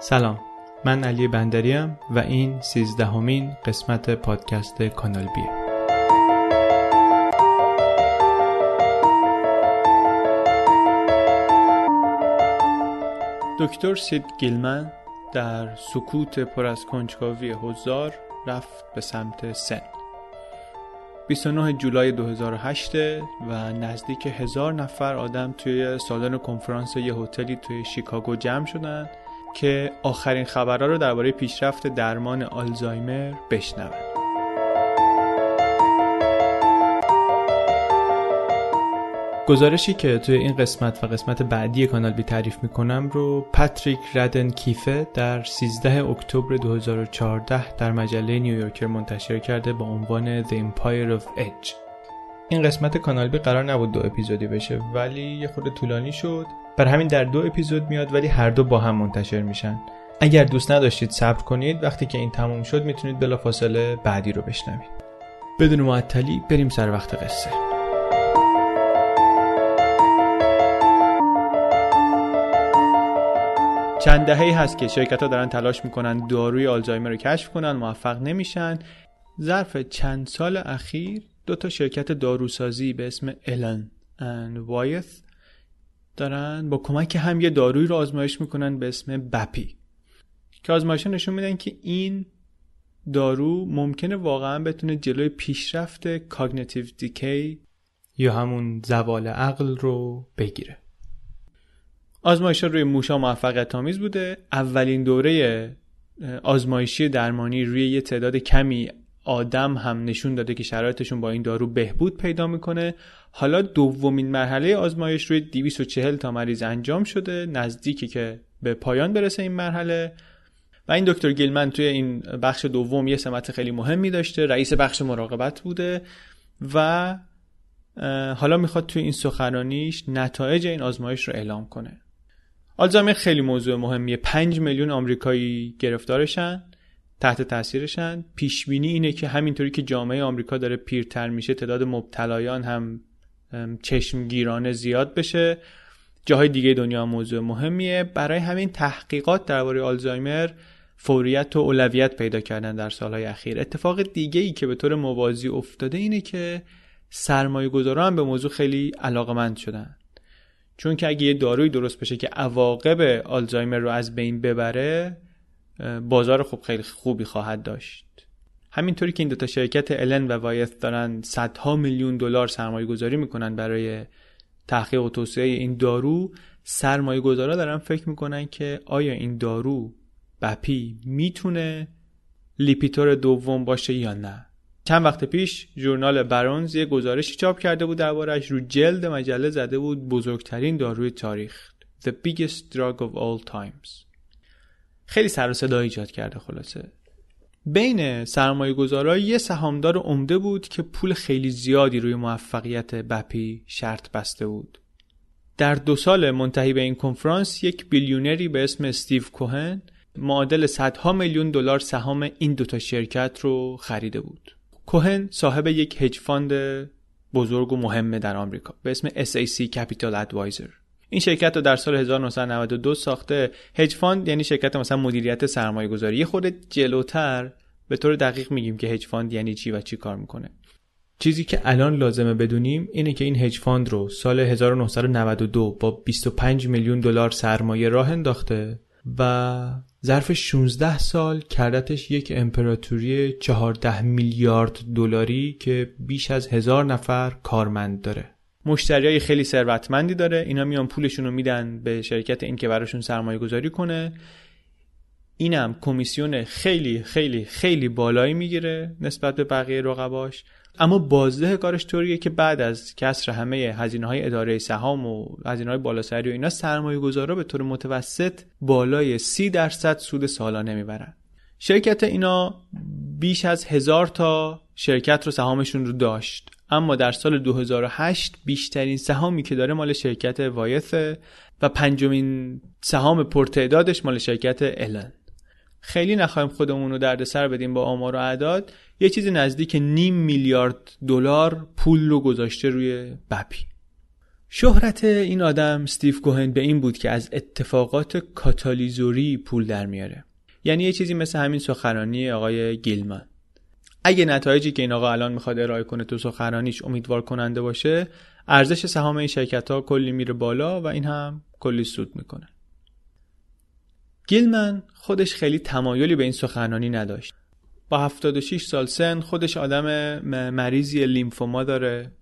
سلام. من علی بندریم و این سیزدهمین قسمت پادکست کانال بیه دکتر سید گیلمن در سکوت پر از کنجکاوی حضار رفت به سمت سن. 29 جولای 2008 و نزدیک هزار نفر آدم توی سالن کنفرانس یه هتلی توی شیکاگو جمع شدن که آخرین خبرها رو درباره پیشرفت درمان آلزایمر بشنوند. گزارشی که توی این قسمت و قسمت بعدی کانال بی تعریف می‌کنم رو پاتریک ردن کیفه در 13 اکتبر 2014 در مجله نیویورکر منتشر کرده با عنوان The Empire of Edge این قسمت کانال بی قرار نبود دو اپیزودی بشه ولی یه خود طولانی شد بر همین در دو اپیزود میاد ولی هر دو با هم منتشر میشن. اگر دوست نداشتید صبر کنید وقتی که این تموم شد می‌تونید بلافاصله بعدی رو بشنوید. بدون معطلی بریم سر وقت قصه. چند دهه هست که شرکت ها دارن تلاش می‌کنن داروی آلزایمر رو کشف کنن موفق نمیشن. ظرف چند سال اخیر دو تا شرکت داروسازی به اسم الن و وایث دارن با کمک هم یه داروی رو آزمایش می‌کنن به اسم بپی. که آزمایش نشون میدن که این دارو ممکنه واقعا بتونه جلوی پیشرفت کاگنیتیو دیکی یا همون زوال عقل رو بگیره. آزمایش روی موشا موفقیت آمیز بوده. اولین دوره آزمایشی درمانی روی یه تعداد کمی آدم هم نشون داده که شرایطشون با این دارو بهبود پیدا می‌کنه. حالا دومین مرحله آزمایش روی 240 تا مریض انجام شده نزدیکی که به پایان برسه این مرحله. و این دکتر گیلمن توی این بخش دوم یه سمت خیلی مهمی داشته رئیس بخش مراقبت بوده و حالا می‌خواد توی این سخنرانیش نتایج این آزمایش رو اعلام کنه. آلزایمر خیلی موضوع مهمیه. 5 میلیون آمریکایی گرفتارشن. تحت تاثیرشن. پیش بینی اینه که همینطوری که جامعه آمریکا داره پیرتر میشه تعداد مبتلایان هم چشمگیرانه زیاد بشه. جاهای دیگه دنیا موضوع مهمیه. برای همین تحقیقات درباره آلزایمر فوریت و اولویت پیدا کردن در سالهای اخیر. اتفاق دیگه ای که به طور موازی افتاده اینه که سرمایه گذاران به موضوع خیلی علاقمند شدن. چون که اگه یه داروی درست بشه که عواقب آلزایمر رو از بین ببره بازار خوب خیلی خوبی خواهد داشت. همینطوری که این دوتا شرکت الن و وایث دارن صدها میلیون دلار سرمایه گذاری می‌کنن برای تحقیق و توسعه این دارو سرمایه گذارا دارن فکر می‌کنن که آیا این دارو بپی می‌تونه لیپیتور دوم باشه یا نه. چند وقت پیش ژورنال برونز یه گزارشی چاپ کرده بود دربارهش رو جلد مجله زده بود بزرگترین داروی تاریخ The biggest drug of all times. خیلی سر و صدا ایجاد کرده خلاصه. بین سرمایه گذارای یه سهامدار عمده بود که پول خیلی زیادی روی موفقیت بپی شرط بسته بود. در دو سال منتهی به این کنفرانس یک billionaire ی به اسم استیو کوهن معادل صدها میلیون دلار سهام این دوتا شرکت رو خریده بود. کوهن صاحب یک hedge fund بزرگ و مهمه در آمریکا به اسم SAC Capital Advisor. این شرکت رو در سال 1992 ساخته hedge fund یعنی شرکت مثلا مدیریت سرمایه گذاری یه خورده جلوتر به طور دقیق میگیم که hedge fund یعنی چی و چی کار می‌کنه. چیزی که الان لازمه بدونیم اینه که این هج فاند رو سال 1992 با 25 میلیون دلار سرمایه راه انداخته و ظرف 16 سال کردتش یک امپراتوری 14 میلیارد دلاری که بیش از هزار نفر کارمند داره. مشتریای خیلی ثروتمندی داره. اینا میان پولشون رو میدن به شرکت این که براشون سرمایه گذاری کنه. اینم کمیسیون خیلی خیلی خیلی بالایی می‌گیره نسبت به بقیه رقباش. اما بازده کارش طوریه که بعد از کسر همه هزینه های اداره سهام و هزینه های بالاسری و اینا سرمایه گذارا به طور متوسط بالای سی درصد سود سالانه می‌برن. شرکت اینا بیش از هزار تا شرکت رو سهامشون رو داشت. اما در سال 2008 بیشترین سهامی که داره مال شرکت وایثه و پنجمین سهام پرتعدادش مال شرکت الن خیلی نخواهیم خودمون رو دردسر بدیم با آمار و اعداد. یه چیزی نزدیک نیم میلیارد دلار پول رو گذاشته روی بپی. شهرت این آدم ستیو کوهن به این بود که از اتفاقات کاتالیزوری پول در میاره. یعنی یه چیزی مثل همین سخنرانی آقای گیلمن. اگه نتایجی که این آقا الان می‌خواد ارائه کنه تو سخنرانیش امیدوار کننده باشه ارزش سهام این شرکت ها کلی میره بالا و این هم کلی سود می‌کنه. گیلمن خودش خیلی تمایلی به این سخنرانی نداشت. با 76 سال سن خودش آدم مریضی لیمفوما داره.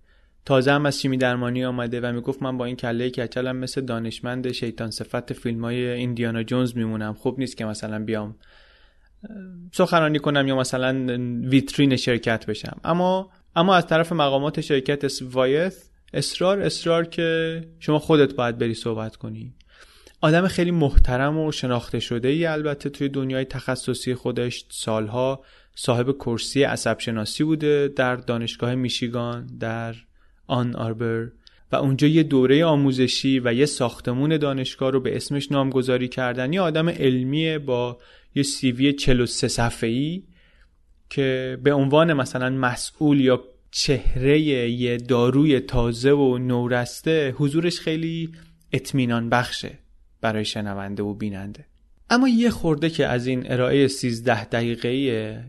تازه هم از شیمی درمانی آمده و می‌گفت من با این کله کچلم مثل دانشمند شیطان صفت فیلم های ایندیانا جونز میمونم. خوب نیست که مثلا بیام سخنرانی کنم یا مثلا ویترین شرکت بشم. اما اما از طرف مقامات شرکت وایث اصرار اصرار که شما خودت باید بری صحبت کنی. آدم خیلی محترم و شناخته شده ای البته توی دنیای تخصصی خودش. سالها صاحب کرسی عصب شناسی بوده در دانشگاه میشیگان در آن آربر. و اونجا یه دوره آموزشی و یه ساختمون دانشگاه رو به اسمش نامگذاری کردن. یه آدم علمیه با یه سیوی 43 صفحه‌ای که به عنوان مثلا مسئول یا چهره یه داروی تازه و نورسته حضورش خیلی اطمینان بخشه برای شنونده و بیننده. اما یه خورده که از این ارائه 13 دقیقه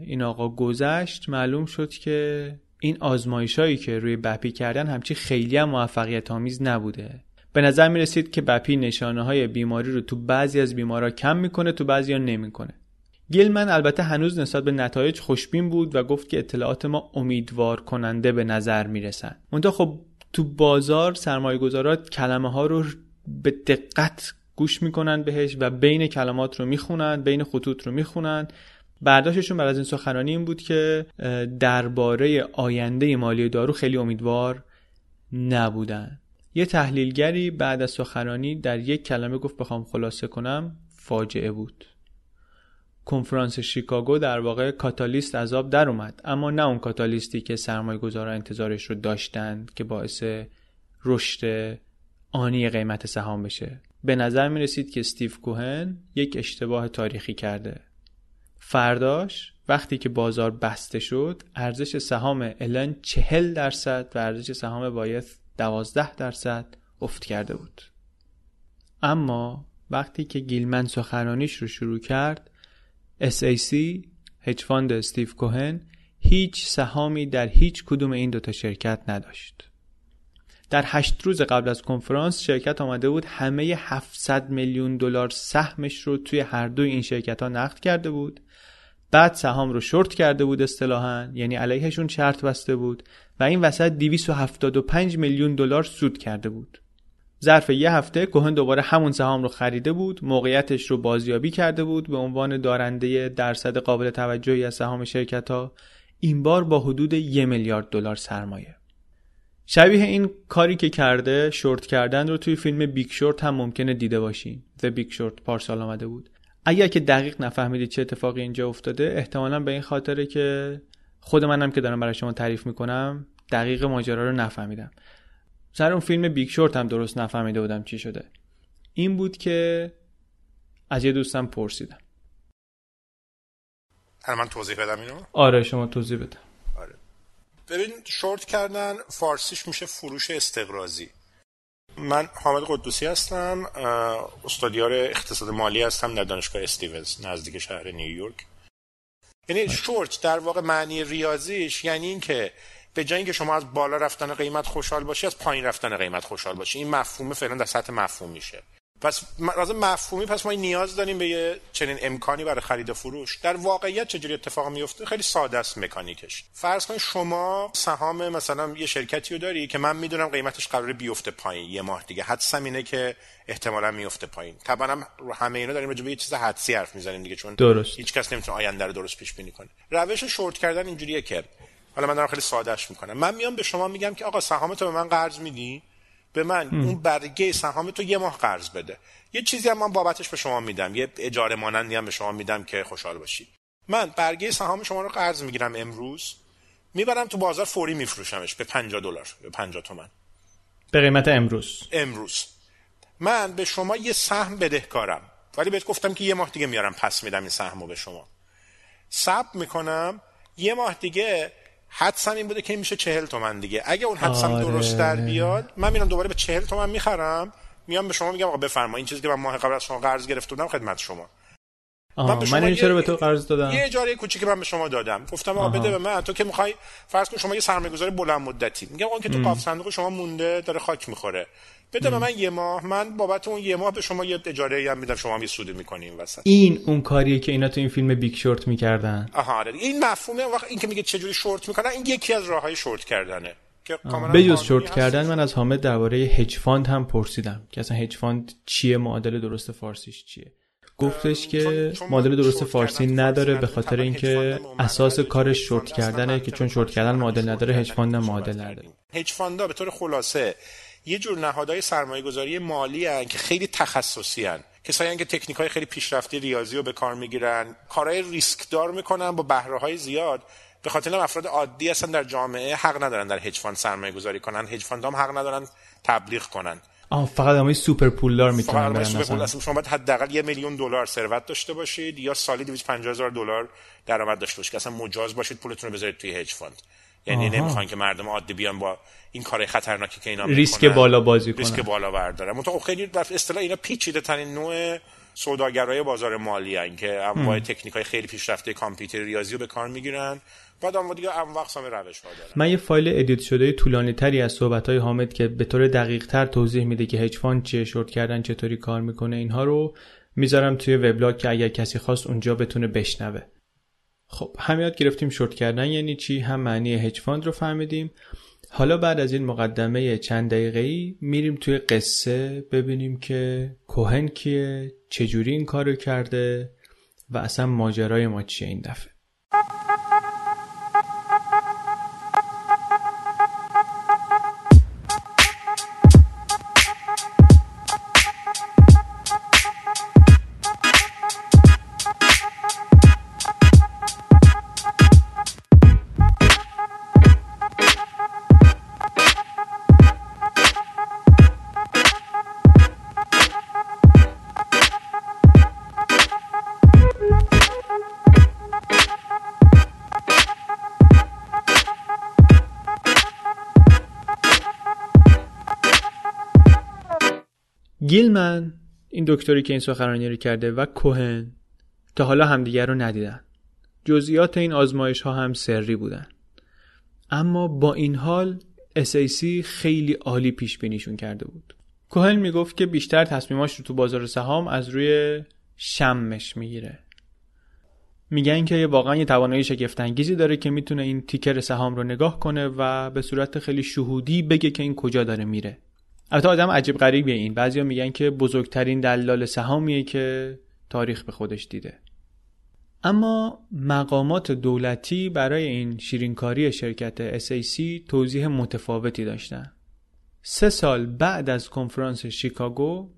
این آقا گذشت معلوم شد که این آزمایش که روی بپی کردن همچی خیلی هم موفقیت آمیز نبوده. به نظر می رسید که بپی نشانه های بیماری رو تو بعضی از بیمارا کم می‌کنه تو بعضی ها نمی‌کنه. گیلمن البته هنوز نسبت به نتایج خوشبین بود و گفت که اطلاعات ما امیدوار کننده به نظر می‌رسن. منتها خب تو بازار سرمایه گذارات کلمه ها رو به دقت گوش می‌کنن بهش و بین کلمات رو می‌خونن بین خطوط رو می‌خونن. برداشتشون بعد از این سخنرانی این بود که درباره آینده مالی دارو خیلی امیدوار نبودن. یه تحلیلگری بعد از سخنرانی در یک کلمه گفت بخوام خلاصه کنم فاجعه بود. کنفرانس شیکاگو در واقع کاتالیست از آب در اومد اما نه اون کاتالیستی که سرمایه گذارا انتظارش رو داشتند که باعث رشد آنی قیمت سهام بشه. به نظر می رسید که استیو کوهن یک اشتباه تاریخی کرده. فرداش وقتی که بازار بسته شد ارزش سهام Elan چهل درصد و ارزش سهام Wyeth دوازده درصد افت کرده بود. اما وقتی که گیلمن سخنرانیش رو شروع کرد SAC hedge fund استیو کوهن هیچ سهامی در هیچ کدوم این دوتا شرکت نداشت. در هشت روز قبل از کنفرانس شرکت آمده بود همه 700 میلیون دلار سهمش رو توی هر دوی این شرکت ها نقد کرده بود. بعد سهام رو شورت کرده بود اصطلاحا یعنی علیهشون شرط بسته بود و این وسط 275 میلیون دلار سود کرده بود. ظرف یه هفته کوهن دوباره همون سهام رو خریده بود موقعیتش رو بازیابی کرده بود به عنوان دارنده درصد قابل توجهی از سهام شرکت ها این بار با حدود یه میلیارد دلار سرمایه. شبیه این کاری که کرده شورت کردن رو توی فیلم Big Short هم ممکنه دیده باشین. The Big Short پارسال آمده بود. اگر که دقیق نفهمیدید چه اتفاقی اینجا افتاده احتمالا به این خاطره که خود منم که دارم برای شما تعریف می‌کنم دقیق ماجرا رو نفهمیدم. سر اون فیلم Big Short هم درست نفهمیده بودم چی شده. این بود که از یه دوستم پرسیدم. من توضیح بدم اینو؟ آره شما توضیح بده. آره. ببین شورت کردن فارسیش میشه فروش استقرازی. من حامد قدوسی هستم استادیار اقتصاد مالی هستم در دانشگاه استیونز نزدیک شهر نیویورک. یعنی شورت در واقع معنی ریاضیش یعنی اینکه به جای اینکه شما از بالا رفتن قیمت خوشحال باشی از پایین رفتن قیمت خوشحال باشی. این مفهوم فعلا در سطح مفهوم میشه. پس از مفهومی پس ما نیاز داریم به یه چنین امکانی برای خرید و فروش. در واقعیت چجوری اتفاق میفته؟ خیلی ساده است مکانیکش. فرض کنید شما سهام مثلا یه شرکتی رو داری که من می‌دونم قیمتش قراره بیفته پایین یه ماه دیگه. حدسم اینه که احتمالا میفته پایین. طبعا هم همه اینا داریم یه چیز حدسی حرف می‌زنیم دیگه چون درست. هیچ کس نمی‌تونه آینده رو درست پیش بینی کنه. روش شورت کردن اینجوریه که حالا من دارم خیلی سادهش می‌کنم. من میام به شما میگم که آقا سهامتو به من قرض میدی. به من اون برگه سهامتو یه ماه قرض بده. یه چیزی هم من بابتش به شما میدم. یه اجاره مانندی هم به شما میدم که خوشحال باشید. من برگه سهام شما رو قرض می‌گیرم امروز. می‌برم تو بازار فوری میفروشمش به 50 دلار به 50 تومن. به قیمت امروز. امروز. من به شما یه سهم بدهکارم. ولی بهت گفتم که یه ماه دیگه میارم. پس میدم این سهمو به شما. ثبت می‌کنم. یه ماه دیگه حدسم این بوده که این میشه چهل تومن دیگه. اگه اون حدسم آره. درست در بیاد من میرم دوباره به چهل تومن می‌خرم میام به شما میگم آقا بفرما. این چیزی که من ماه قبل از شما قرض گرفته بودم خدمت شما. آها به من, شما این یه- چرا به تو قرض دادم؟ یه اجاره کوچیکی من به شما دادم. گفتم آقا. بده به من. تو که می‌خوای فرض کن شما یه سرمایه‌گذاری بلند مدتی. میگم اون که تو گاوصندوق شما مونده داره خاک می‌خوره. بده به من یه ماه من بابت اون یه ماه به شما یه اجاره هم میدم. شما هم یه سودی می‌کنین وسط. این اون کاریه که اینا تو این فیلم Big Short می‌کردن. آها آره. این مفهومه. اون وقت این که میگه چجوری شورت می‌کنن این یکی از راههای شورت کردنه. که کاملا به جز قانونی شورت هست. کردن من از حامد درباره hedge fund هم پرسیدم که اصلا hedge fund چیه معادل درست فارسیش چیه؟ گفتش که معادل درست فارسی نداره به. خاطر اینکه اساس کارش شورت کردنه که چون شورت کردن معادل نداره hedge fund معادل نداره. hedge fund ا به طور خلاصه یه جور نهادهای سرمایه گذاری مالی هن که خیلی تخصصی هن. کسایی که تکنیک های خیلی پیشرفته ریاضی رو به کار می‌گیرن کارهای ریسک دار می‌کنن با بهره های زیاد. به خاطر افراد عادی هستن در جامعه حق ندارن در hedge fund سرمایه گذاری کنن. hedge fund هم حق ندارن تبلیغ کنن. آه فقط آدمای سوپر پولدار می‌تونن برن سوپر پول اصلا شما باید حداقل یه میلیون دلار ثروت داشته باشید یا سالی 250 هزار دلار درآمد داشته باشید که اصلا مجاز باشید پولتون رو بذارید توی hedge fund یعنی آها. نمی‌خواین که مردم عادی بیان با این کار خطرناکی که اینا ریسک می‌کنن، بالا بازی ریسک کنن. بالا بردارن منتها خب خیلی در اصطلاح اینا پیچیده ترین نوع سوداگرای بازار مالی هن که انواع تکنیک های خیلی پیشرفته کامپیوتر ریاضی رو به کار می‌گیرن. بعد اما دیگه انواع اقسام روش ها دارن. من یه فایل edit شده طولانی تری از صحبت های حامد که به طور دقیق تر توضیح میده که hedge fund چیه شورت کردن چطوری کار می‌کنه اینها رو می‌ذارم توی وبلاگ که اگر کسی خواست اونجا بتونه بشنوه. خب هم یاد گرفتیم شورت کردن یعنی چی؟ هم معنی hedge fund رو فهمیدیم. حالا بعد از این مقدمه چند دقیقه ای میریم توی قصه ببینیم که کوهن کیه چجوری این کارو کرده و اصلا ماجرای ما چیه این دفعه. گیلمن این دکتری که این سخنرانی رو کرده و کوهن تا حالا همدیگر رو ندیدن. جزئیات این آزمایش ها هم سری بودن. اما با این حال SAC خیلی عالی پیش بینیشون کرده بود. کوهن می‌گفت که بیشتر تصمیماش رو تو بازار سهام از روی شمش می‌گیره. میگن که واقعا یه توانایی شگفتانگیزی داره که می‌تونه این تیکر سهام رو نگاه کنه و به صورت خیلی شهودی بگه که این کجا داره میره. البته آدم عجیب غریبیه این. بعضیا میگن که بزرگترین دلال سهامیه که تاریخ به خودش دیده. اما مقامات دولتی برای این شیرینکاری شرکت SAC توضیح متفاوتی داشتن. سه سال بعد از کنفرانس شیکاگو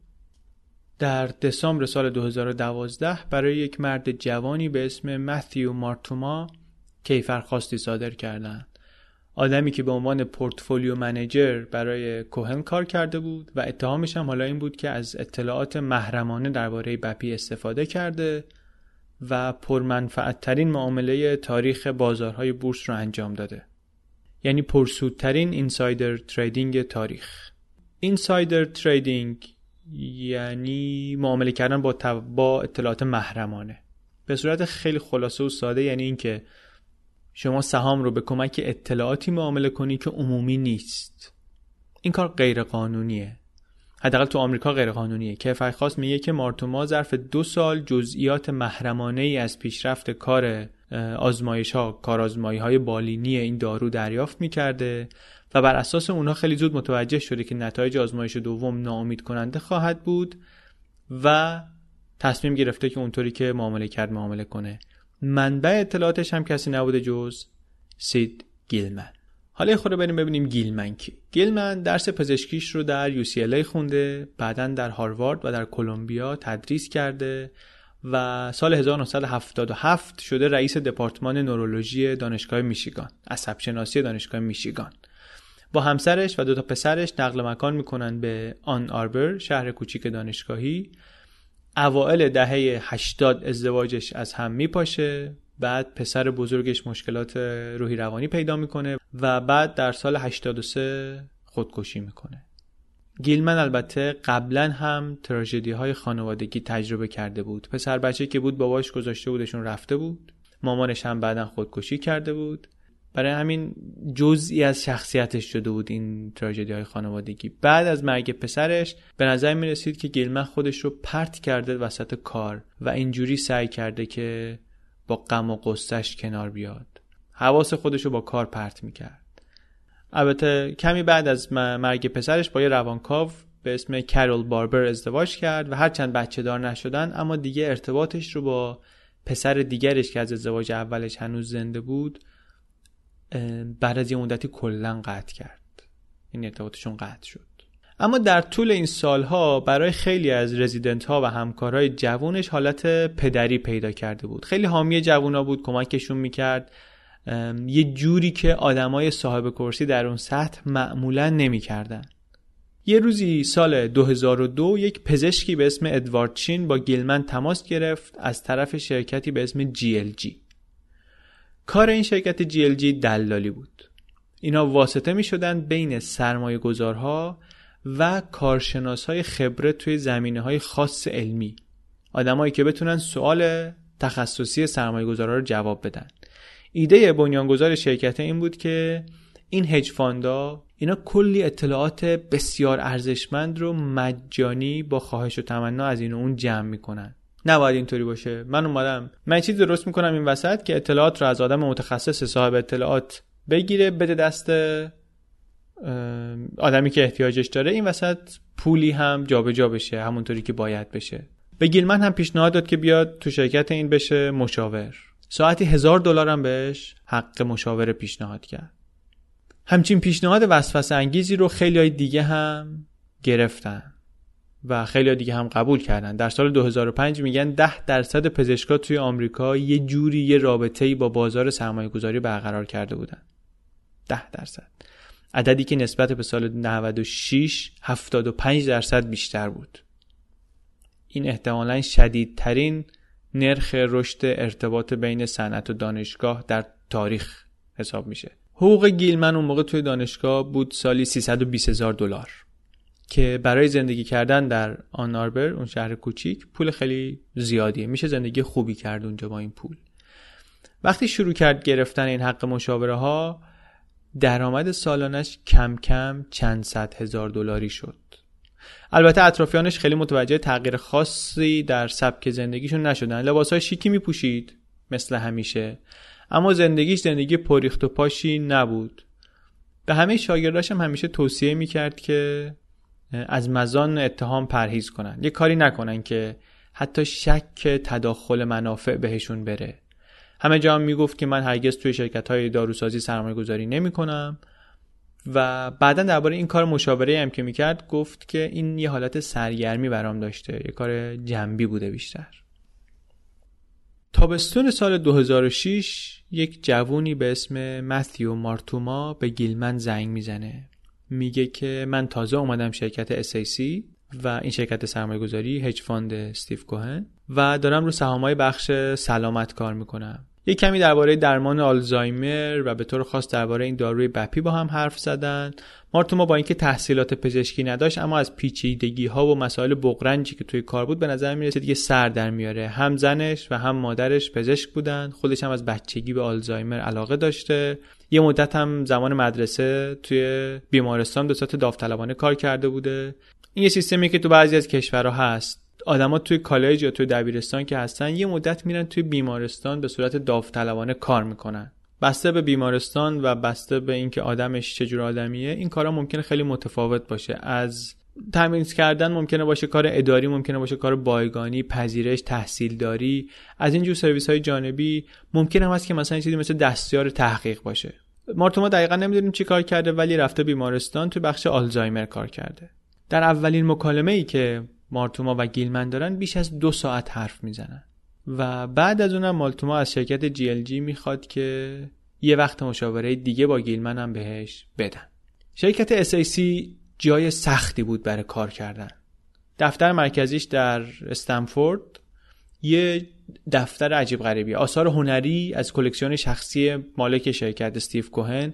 در دسامبر سال 2012 برای یک مرد جوانی به اسم متیو مارتوما کیفرخواستی صادر کردند. آدمی که به عنوان portfolio manager برای کوهن کار کرده بود و اتهامش هم حالا این بود که از اطلاعات محرمانه درباره بپی استفاده کرده و پرمنفعت ترین معامله تاریخ بازارهای بورس رو انجام داده. یعنی پرسودترین insider trading تاریخ. insider trading یعنی معامله کردن با, با اطلاعات محرمانه. به صورت خیلی خلاصه و ساده یعنی اینکه شما سهام رو به کمک اطلاعاتی معامله کنی که عمومی نیست. این کار غیر قانونیه. حداقل تو آمریکا غیر قانونیه. کفایت خاص میگه که مارتوما ظرف دو سال جزئیات محرمانه ای از پیشرفت کار آزمایش ها کارآزمایی های بالینی این دارو دریافت می‌کرده و بر اساس اونها خیلی زود متوجه شده که نتایج آزمایش دوم ناامید کننده خواهد بود و تصمیم گرفته که اونطوری که معامله کرد معامله کنه منبع اطلاعاتش هم کسی نبوده جز سید گیلمن. حالا خود بریم ببینیم گیلمن کی. گیلمن درس پزشکیش رو در UCLA خونده بعدا در هاروارد و در کلمبیا تدریس کرده و سال 1977 شده رئیس دپارتمان نورولوژی دانشگاه میشیگان عصب شناسی دانشگاه میشیگان. با همسرش و دو تا پسرش نقل مکان می‌کنن به آن آربر شهر کوچیک دانشگاهی. اوائل دهه 80 ازدواجش از هم میپاشه. بعد پسر بزرگش مشکلات روحی روانی پیدا می‌کنه و بعد در سال 83 خودکشی می‌کنه. گیلمن البته قبلا هم تراژدی های خانوادگی تجربه کرده بود. پسر بچه که بود باباش گذاشته بودشون رفته بود. مامانش هم بعدا خودکشی کرده بود. برای همین جزئی از شخصیتش شده بود این تراژدی های خانوادگی. بعد از مرگ پسرش به نظر می رسید که گیلمن خودش رو پرت کرده وسط کار و اینجوری سعی کرده که با غم و قصهش کنار بیاد. حواس خودش رو با کار پرت می‌کرد البته کمی بعد از مرگ پسرش با یه روانکاو به اسم کرول باربر ازدواج کرد و هرچند بچه دار نشدن اما دیگه ارتباطش رو با پسر دیگرش که از ازدواج اولش هنوز زنده بود بعد از یه مدتی کلا قطع کرد. این ارتباطشون قطع شد. اما در طول این سالها برای خیلی از رزیدنت ها و همکارهای جوونش حالت پدری پیدا کرده بود. خیلی حامی جوونا بود کمکشون می‌کرد. یه جوری که آدمای صاحب کرسی در اون سطح معمولا نمی‌کردن. یه روزی سال 2002 یک پزشکی به اسم ادوارد چین با گیلمن تماس گرفت. از طرف شرکتی به اسم GLG کار این شرکت GLG دلالی بود. اینا واسطه می شدن بین سرمایه گذارها و کارشناس های خبره توی زمینه های خاص علمی. آدمایی که بتونن سوال تخصصی سرمایه گذارها رو جواب بدن. ایده بنیانگذار شرکت این بود که این هج فاندا اینا کلی اطلاعات بسیار ارزشمند رو مجانی با خواهش و تمنا از این و اون جمع می‌کنن. نباید اینطوری باشه. من اومدم. من چیز درست می‌کنم این وسط که اطلاعات رو از آدم متخصص صاحب اطلاعات بگیره بده دست آدمی که احتیاجش داره. این وسط پولی هم جابجا جا بشه همونطوری که باید بشه. به گیلمن هم پیشنهاد داد که بیاد تو شرکت این بشه مشاور. ساعتی هزار دلار هم بهش حق مشاوره پیشنهاد کرد. همچین پیشنهاد وسوسه انگیزی رو خیلی های دیگه هم گرفتن. و خیلی دیگه هم قبول کردن. در سال 2005 میگن 10 درصد پزشکا توی آمریکا یه جوری یه رابطه با بازار سرمایه گذاری برقرار کرده بودن. 10 درصد. عددی که نسبت به سال 96 75 درصد بیشتر بود. این احتمالا شدیدترین نرخ رشد ارتباط بین صنعت و دانشگاه در تاریخ حساب میشه. حقوق گیلمن اون موقع توی دانشگاه بود سالی 320 هزار دلار. که برای زندگی کردن در آن آربر اون شهر کوچیک پول خیلی زیادیه. میشه زندگی خوبی کرد اونجا با این پول. وقتی شروع کرد گرفتن این حق مشاوره ها درآمد سالانش کم کم چند صد هزار دلاری شد. البته اطرافیانش خیلی متوجه تغییر خاصی در سبک زندگیشون نشدن. لباس های شیکی میپوشید مثل همیشه. اما زندگیش زندگی پریخت و پاشی نبود. به همه شاگرداش هم همیشه توصیه می‌کرد که از مزان اتهام پرهیز کنن. یه کاری نکنن که حتی شک تداخل منافع بهشون بره. همه جا هم می‌گفت که من هرگز توی شرکت های داروسازی سرمایه گذاری نمی کنم و بعدا درباره این کار مشاوره هم که می‌کرد گفت که این یه حالت سرگرمی برام داشته. یه کار جنبی بوده بیشتر. تابستون سال 2006 یک جوونی به اسم متیو مارتوما به گیلمن زنگ می‌زنه. میگه که من تازه اومدم شرکت SAC و این شرکت سرمایه گذاری hedge fund استیو کوهن و دارم رو سهامای بخش سلامت کار می‌کنم. یک کمی درباره درمان آلزایمر و به طور خاص درباره این داروی بپی با هم حرف زدن. مارتوما با اینکه تحصیلات پزشکی نداشت اما از پیچیدگی ها و مسائل بغرنجی که توی کار بود به نظر می رسید که سر در میاره. هم زنش و هم مادرش پزشک بودن خودش هم از بچگی به آلزایمر علاقه داشته. یه مدت هم زمان مدرسه توی بیمارستان به صورت داوطلبانه کار کرده بوده. این یه سیستمی که تو بعضی از کشورها هست. آدما توی کالج یا توی دبیرستان که هستن یه مدت میرن توی بیمارستان به صورت داوطلبانه کار می‌کنن. بسته به بیمارستان و بسته به اینکه آدمش چجور آدمیه این کارا ممکنه خیلی متفاوت باشه. از تمیز کردن ممکنه باشه کار اداری ممکنه باشه کار بایگانی پذیرش تحصیلداری. از اینجور سرویس های جانبی ممکن هم هست که مثلا چیزی مثل دستیار تحقیق باشه. مارتوما دقیقا نمی‌دونیم چی کار کرده ولی رفته بیمارستان توی بخش آلزایمر کار کرده. در اولین مکالمه ای که مارتوما و گیلمن دارن بیش از دو ساعت حرف می‌زنن. و بعد از اونم مارتوما از شرکت جی می‌خواد که یه وقت مشاوره دیگه با گیلمن هم بهش بدن. شرکت SAC جای سختی بود برای کار کردن. دفتر مرکزیش در استمفورد یه دفتر عجیب غریبی. آثار هنری از کلکسیون شخصی مالک شرکت استیو کوهن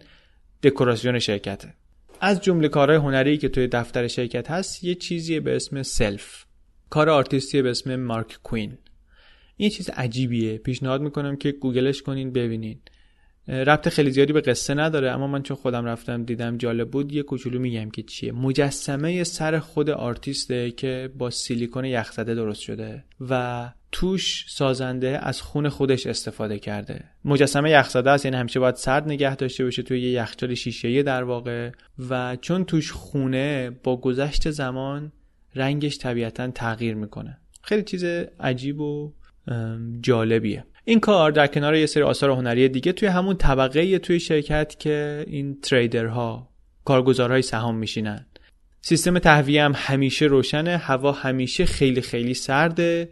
دکوراسیون شرکته. از جمله کارهای هنری که توی دفتر شرکت هست یه چیزی به اسم Self. کار آرتیستی به اسم مارک کوین. این چیز عجیبیه. پیشنهاد می‌کنم که گوگلش کنین ببینین. ربط خیلی زیادی به قصه نداره اما من چون خودم رفتم دیدم جالب بود یه کوچولو میگم که چیه. مجسمه سر خود آرتیسته که با سیلیکون یخزده درست شده و توش سازنده از خون خودش استفاده کرده. مجسمه یخزده است یعنی همیشه باید سرد نگه داشته باشه توی یه یخچال شیشه‌ای در واقع و چون توش خونه با گذشت زمان رنگش طبیعتا تغییر می‌کنه. خیلی چیز عجیب و جالبیه. این کار در کنار یه سری آثار هنری دیگه توی همون طبقه توی شرکت که این تریدرها کارگزارهای سهام میشینن. سیستم تهویه هم همیشه روشنه هوا همیشه خیلی خیلی سرده.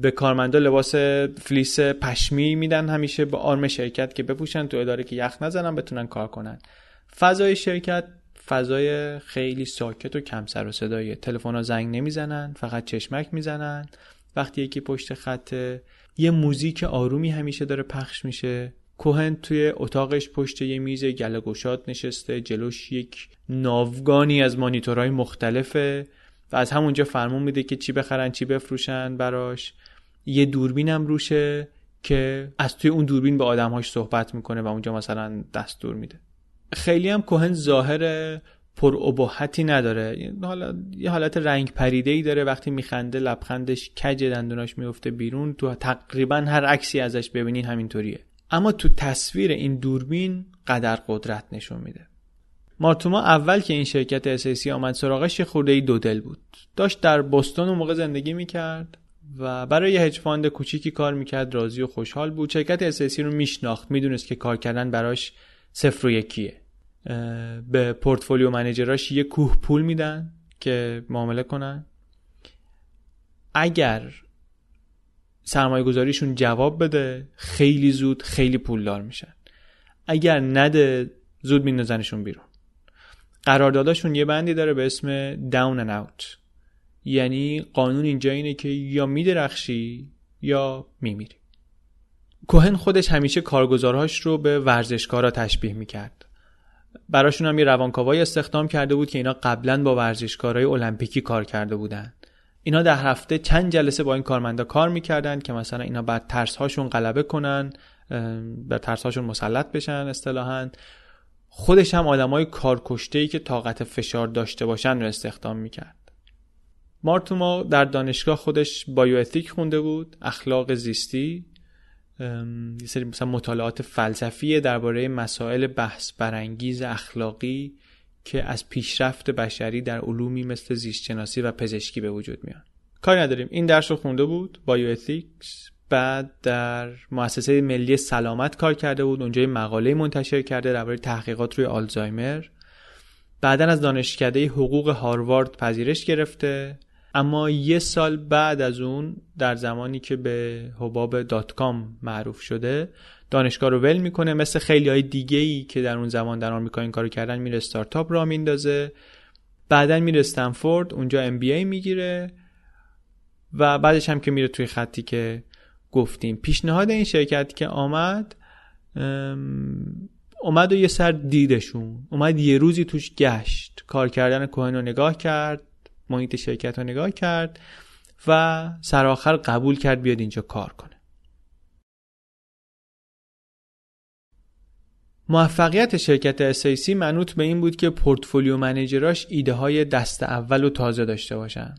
به کارمندا لباس فلیس پشمی میدن همیشه به آرم شرکت که بپوشن تو اداره که یخ نزنن بتونن کار کنن. فضای شرکت فضای خیلی ساکت و کم سر و صدایه تلفن زنگ نمی‌زنن فقط چشمک می‌زنن. وقتی یکی پشت خط یه موزیک آرومی همیشه داره پخش میشه. کوهن توی اتاقش پشت یه میز گله گشاد نشسته جلوش یک ناوگانی از مانیتورهای مختلفه و از همونجا فرمون میده که چی بخرن چی بفروشن براش. یه دوربینم روشه که از توی اون دوربین به آدمهاش صحبت می‌کنه و اونجا مثلا دستور میده. خیلی هم کوهن ظاهر پر ابهتی نداره. حالا یه حالت رنگ پریده ای داره. وقتی میخنده لبخندش کج دندوناش میفته بیرون. تو تقریبا هر عکسی ازش ببینین همینطوریه. اما تو تصویر این دوربین قدر قدرت نشون میده. مارتوما اول که این شرکت SAC آمد سراغش یه خورده ای دو دل بود. داشت در بوستون اون موقع زندگی می‌کرد و برای یه hedge fund کوچیکی کار می‌کرد راضی و خوشحال بود. شرکت SAC رو میشناخت. می‌دونست که کار کردن براش صفر و یکیه. به پورتفولیو منیجراش یه کوه پول میدن که معامله کنن. اگر سرمایه گذاریشون جواب بده خیلی زود خیلی پولدار میشن. اگر نده زود میندازنشون بیرون. قرارداداشون یه بندی داره به اسم داون and اوت یعنی قانون اینجا اینه که یا میدرخشی یا میمیری. کوهن خودش همیشه کارگزارهاش رو به ورزشکارا تشبیه می‌کرد. براشون هم یه روانکاوای استخدام کرده بود که اینا قبلا با ورزشکارای المپیکی کار کرده بودن. اینا در هفته چند جلسه با این کارمندا کار می‌کردن که مثلا اینا بعد ترس هاشون غلبه کنن بر ترس هاشون مسلط بشن اصطلاحا. خودش هم آدمای کارکشته ای که طاقت فشار داشته باشن رو استخدام می‌کرد. مارتوما در دانشگاه خودش بایواتیک خونده بود اخلاق زیستی. یه سری مثلا مطالعات فلسفی درباره مسائل بحث برانگیز اخلاقی که از پیشرفت بشری در علومی مثل زیستشناسی و پزشکی به وجود میان. کاری نداریم. این درس رو خونده بود bioethics بعد در مؤسسه ملی سلامت کار کرده بود اونجا مقاله منتشر کرده درباره تحقیقات روی آلزایمر. بعدا از دانشکده حقوق هاروارد پذیرش گرفته. اما یه سال بعد از اون در زمانی که به حباب dot com معروف شده دانشگاه رو ول می‌کنه. مثل خیلی های دیگه ای که در اون زمان در آمریکا این کارو کردن میره استارتاپ را میندازه. بعدا میره استنفورد اونجا ام بی ای می‌گیره و بعدش هم که میره توی خطی که گفتیم. پیشنهاد این شرکت که آمد اومد و یه سر دیدشون. اومد یه روزی توش گشت. کار کردن کوهن رو نگاه کرد. محیط شرکت رو نگاه کرد و سرآخر قبول کرد بیاد اینجا کار کنه. موفقیت شرکت SAC منوط به این بود که پورتفولیو منیجراش ایده های دست اول و تازه داشته باشن.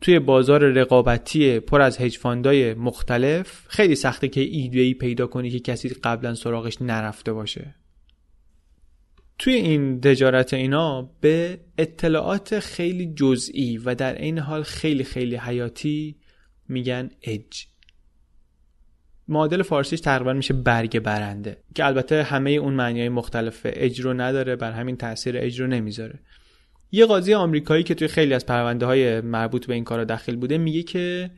توی بازار رقابتی پر از هجفاندای مختلف خیلی سخته که ایده ای پیدا کنی که کسی قبلا سراغش نرفته باشه. توی این تجارت اینا به اطلاعات خیلی جزئی و در این حال خیلی خیلی حیاتی میگن اج معادل فارسیش تقریبا میشه برگ برنده که البته همه اون معنیهای مختلف اج رو نداره بر همین تاثیر اج رو نمی‌ذاره. یه قاضی آمریکایی که توی خیلی از پرونده های مربوط به این کار داخل بوده میگه که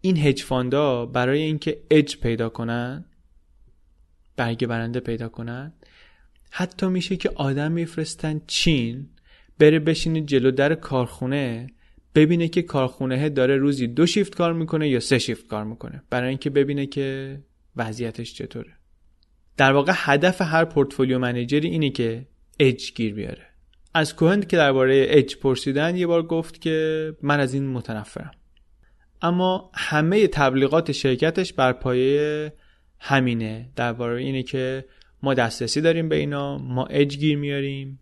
این هج فاندا برای اینکه اج پیدا کنن برگ برنده پیدا کنن حتی میشه که آدم میفرستن چین بره بشینه جلو در کارخونه ببینه که کارخونه داره روزی دو شیفت کار می‌کنه یا سه شیفت کار می‌کنه. برای اینکه ببینه که وضعیتش چطوره. در واقع هدف هر پورتفولیو منیجری اینه که اج گیر بیاره. از کوهند که درباره اج پرسیدن یه بار گفت که من از این متنفرم. اما همه تبلیغات شرکتش بر پایه همینه. درباره اینه که ما دسترسی داریم به اینا ما اج گیر میاریم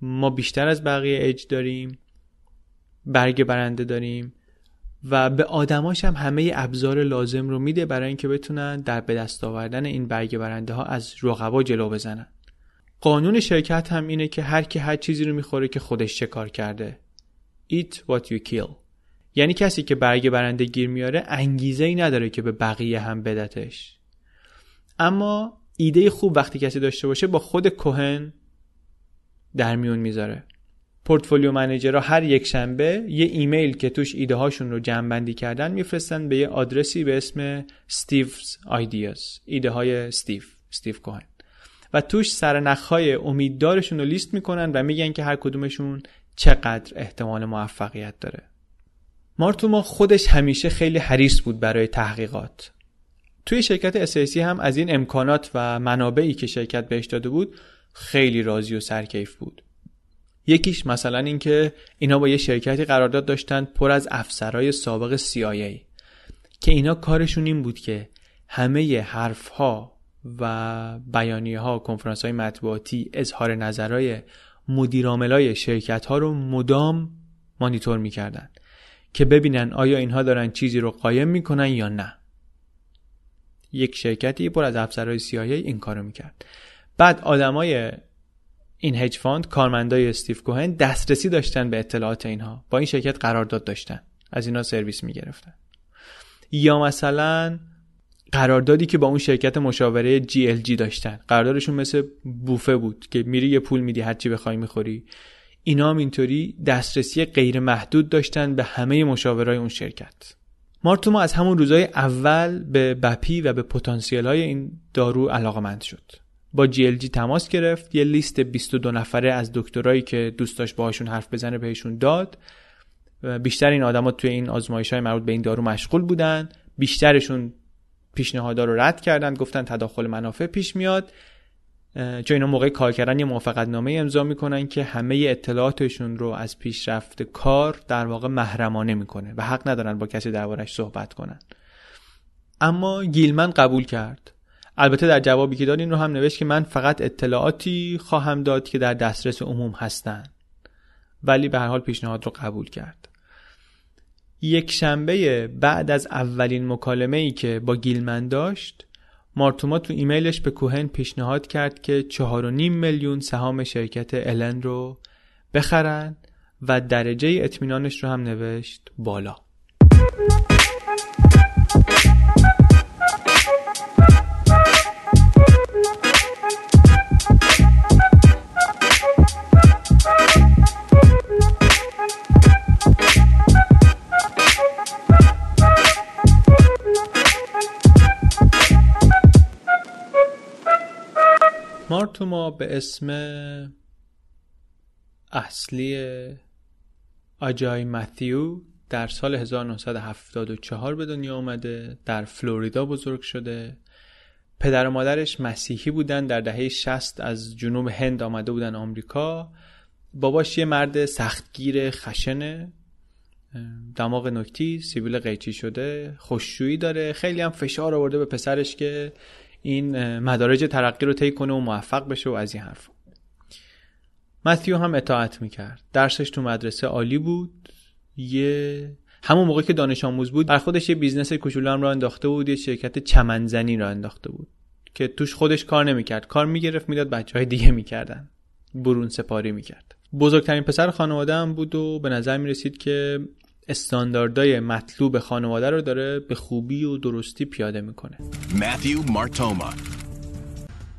ما بیشتر از بقیه اج داریم برگ برنده داریم و به آدماش هم همه ابزار لازم رو میده برای اینکه بتونن در به دست آوردن این برگ برنده ها از رقبا جلو بزنن. قانون شرکت هم اینه که هر کی هر چیزی رو می‌خوره که خودش چه کار کرده. Eat what you kill. یعنی کسی که برگ برنده گیر میاره انگیزه ای نداره که به بقیه هم بدتش. اما ایده خوب وقتی کسی داشته باشه با خود کوهن در میون می‌ذاره. portfolio manager ها هر یک شنبه یه ایمیل که توش ایده هاشون رو جمع بندی کردن میفرستن به یه آدرسی به اسم Steve's ideas ایده های استیو استیو کوهن. و توش سرنخهای امیددارشون رو لیست می‌کنن و میگن که هر کدومشون چقدر احتمال موفقیت داره. مارتوما خودش همیشه خیلی حریص بود برای تحقیقات. توی شرکت اساسی هم از این امکانات و منابعی که شرکت بهش داده بود خیلی راضی و سرکیف بود. یکیش مثلا اینکه اینا با یه شرکتی قرارداد داشتن پر از افسرهای سابق CIA که اینا کارشون این بود که همه حرفها و بیانیه ها کنفرانس های مطبوعاتی اظهار نظرهای مدیراملای شرکت ها رو مدام مانیتور می‌کردن که ببینن آیا اینها دارن چیزی رو قایم می‌کنن یا نه. یک شرکتی پر از افسرهای CIA این کارو می‌کرد. بعد آدمای این hedge fund کارمندای استیو کوهن دسترسی داشتن به اطلاعات اینها. با این شرکت قرارداد داشتن. از اینا سرویس می‌گرفتن. یا مثلا قراردادی که با اون شرکت مشاوره GLG داشتن. قراردادشون مثل بوفه بود که میری یه پول میدی هرچی بخوای می‌خوری. اینا هم اینطوری دسترسی غیر محدود داشتن به همه مشاورای اون شرکت. مارتوما از همون روزای اول به بپی و به پتانسیل های این دارو علاقمند شد. با GLG تماس گرفت یه لیست 22 نفره از دکترایی که دوست داشت باهاشون حرف بزنه بهشون داد. بیشتر این آدما توی این آزمایش های مربوط به این دارو مشغول بودن. بیشترشون پیشنهادها رو رد کردن گفتن تداخل منافع پیش میاد. چون اینا موقع کار کردن یه موافقت نامه امضا می‌کنن که همه اطلاعاتشون رو از پیشرفت کار در واقع محرمانه می‌کنه و حق ندارن با کسی دربارش صحبت کنن. اما گیلمن قبول کرد. البته در جوابی که داد این رو هم نوشت که من فقط اطلاعاتی خواهم داد که در دسترس عموم هستند ولی به هر حال پیشنهاد رو قبول کرد. یک شنبه بعد از اولین مکالمه ای که با گیلمن داشت مارتوما تو ایمیلش به کوهن پیشنهاد کرد که چهار و نیم میلیون سهام شرکت الن رو بخرن و درجه اطمینانش رو هم نوشت بالا. مارتوما به اسم اصلی آجای متیو در سال 1974 به دنیا آمده در فلوریدا بزرگ شده. پدر و مادرش مسیحی بودن در دهه 60 از جنوب هند آمده بودن آمریکا. باباش یه مرد سختگیر خشنه دماغ نکتی سیبیل قیچی شده خوششویی داره. خیلی هم فشار آورده به پسرش که این مدارج ترقی رو طی کنه و موفق بشه و از این حرف متیو هم اطاعت می‌کرد. درسش تو مدرسه عالی بود. یه همون موقع که دانش آموز بود بر خودش یه business کوچولو هم را انداخته بود یه شرکت چمنزنی را انداخته بود که توش خودش کار نمی‌کرد. کار می‌گرفت می‌داد بچه های دیگه می‌کردن. برون سپاری می‌کرد. بزرگترین پسر خانواده هم بود و به نظر می‌رسید که استانداردهای مطلوب خانواده رو داره به خوبی و درستی پیاده می‌کنه Matthew Martoma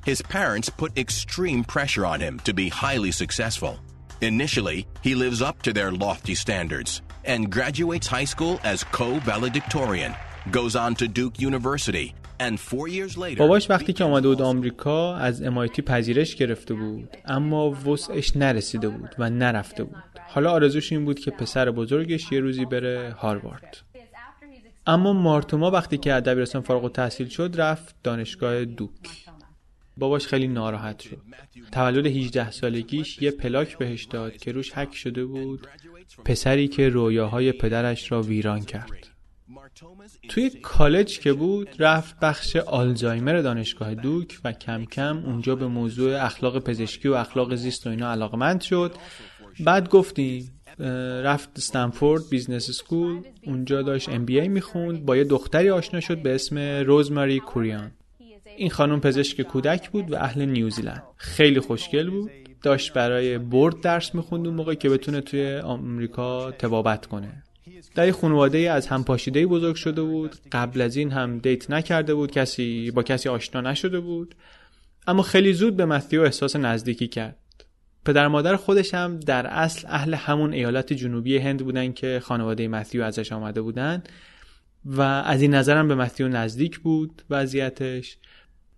His parents put extreme pressure on him to be highly successful. Initially, he lives up to their lofty standards and graduates high school as co-valedictorian, goes on to Duke University, And four years later, باباش وقتی که آمده بود آمریکا از MIT پذیرش گرفته بود اما وسعش نرسیده بود و نرفته بود حالا آرزوش این بود که پسر بزرگش یه روزی بره هاروارد. اما مارتوما وقتی که دبیرستان فارغ التحصیل شد رفت دانشگاه دوک. باباش خیلی ناراحت شد. تولد 18 سالگیش یه پلاک بهش داد که روش حک شده بود پسری که رویاهای پدرش را ویران کرد. توی کالج که بود رفت بخش آلزایمر دانشگاه دوک و کم کم اونجا به موضوع اخلاق پزشکی و اخلاق زیست و اینا علاقمند شد. بعد گفتیم رفت Stanford Business School اونجا داشت MBA می‌خوند با یه دختری آشنا شد به اسم روزماری کوریان. این خانم پزشک کودک بود و اهل نیوزیلند. خیلی خوشگل بود. داشت برای board درس می‌خوند اون موقع که بتونه توی آمریکا طبابت کنه. در خانواده از همپاشیده بزرگ شده بود. قبل از این هم date نکرده بود کسی با کسی آشنا نشده بود. اما خیلی زود به متیو احساس نزدیکی کرد. پدر مادر خودش هم در اصل اهل همون ایالت جنوبی هند بودن که خانواده متیو ازش آمده بودن و از این نظرم به متیو نزدیک بود وضعیتش.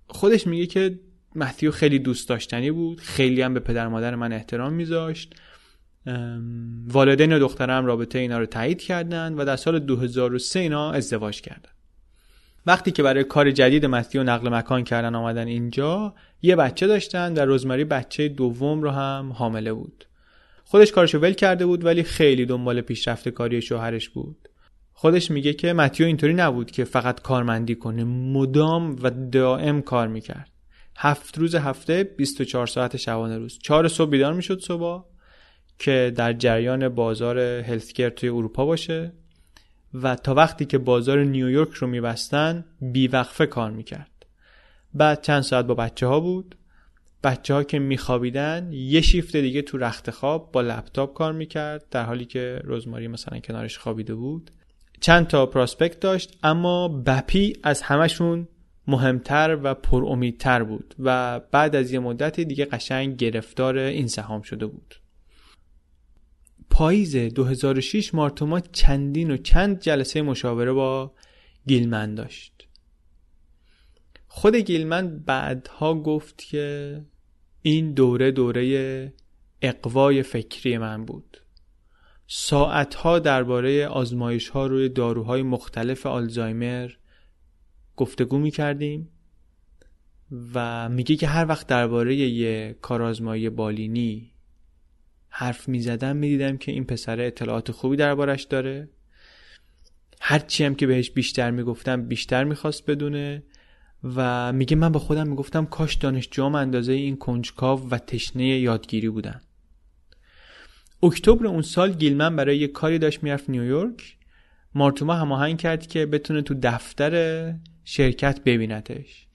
خودش میگه که متیو خیلی دوست داشتنی بود خیلی هم به پدر مادر من احترام میذاشت. والدین دخترم رابطه اینا رو تایید کردن و در سال 2003 اینا ازدواج کردن. وقتی که برای کار جدید متیو نقل مکان کردن آمدن اینجا یه بچه داشتن در روزماری بچه دوم رو هم حامله بود. خودش کارشو ول کرده بود ولی خیلی دنبال پیشرفت کاری شوهرش بود. خودش میگه که متیو اینطوری نبود که فقط کارمندی کنه مدام و دائم کار می‌کرد. هفت روز هفته 24 ساعت شبانه روز. چهار صبح بیدار می‌شد صبح که در جریان بازار هلتکر توی اروپا باشه. و تا وقتی که بازار نیویورک رو میبستن بیوقفه کار می‌کرد. بعد چند ساعت با بچه ها بود. بچه ها که میخوابیدن یه شیفت دیگه تو رخت خواب با لپتاپ کار می‌کرد در حالی که روزماری مثلا کنارش خوابیده بود. چند تا پراسپکت داشت اما بپی از همشون مهمتر و پرامیدتر بود و بعد از یه مدتی دیگه قشنگ گرفتار این سهام شده بود. پاییز 2006 مارتوما چندین و چند جلسه مشاوره با گیلمن داشت. خود گیلمن بعدها گفت که این دوره دوره اقوای فکری من بود. ساعتها درباره آزمایش ها روی داروهای مختلف آلزایمر گفتگو می کردیم و میگه که هر وقت درباره یه کارآزمایی بالینی حرف می زدم می دیدم که این پسر اطلاعات خوبی دربارش داره. هرچی هم که بهش بیشتر می گفتم بیشتر می‌خواست بدونه و میگه من به خودم می‌گفتم کاش دانشجوام اندازه این کنجکاو و تشنه یادگیری بودن. اکتبر اون سال گیلمن برای یه کاری داشت می‌رفت نیویورک. مارتوما هماهنگ کرد که بتونه تو دفتر شرکت ببینتش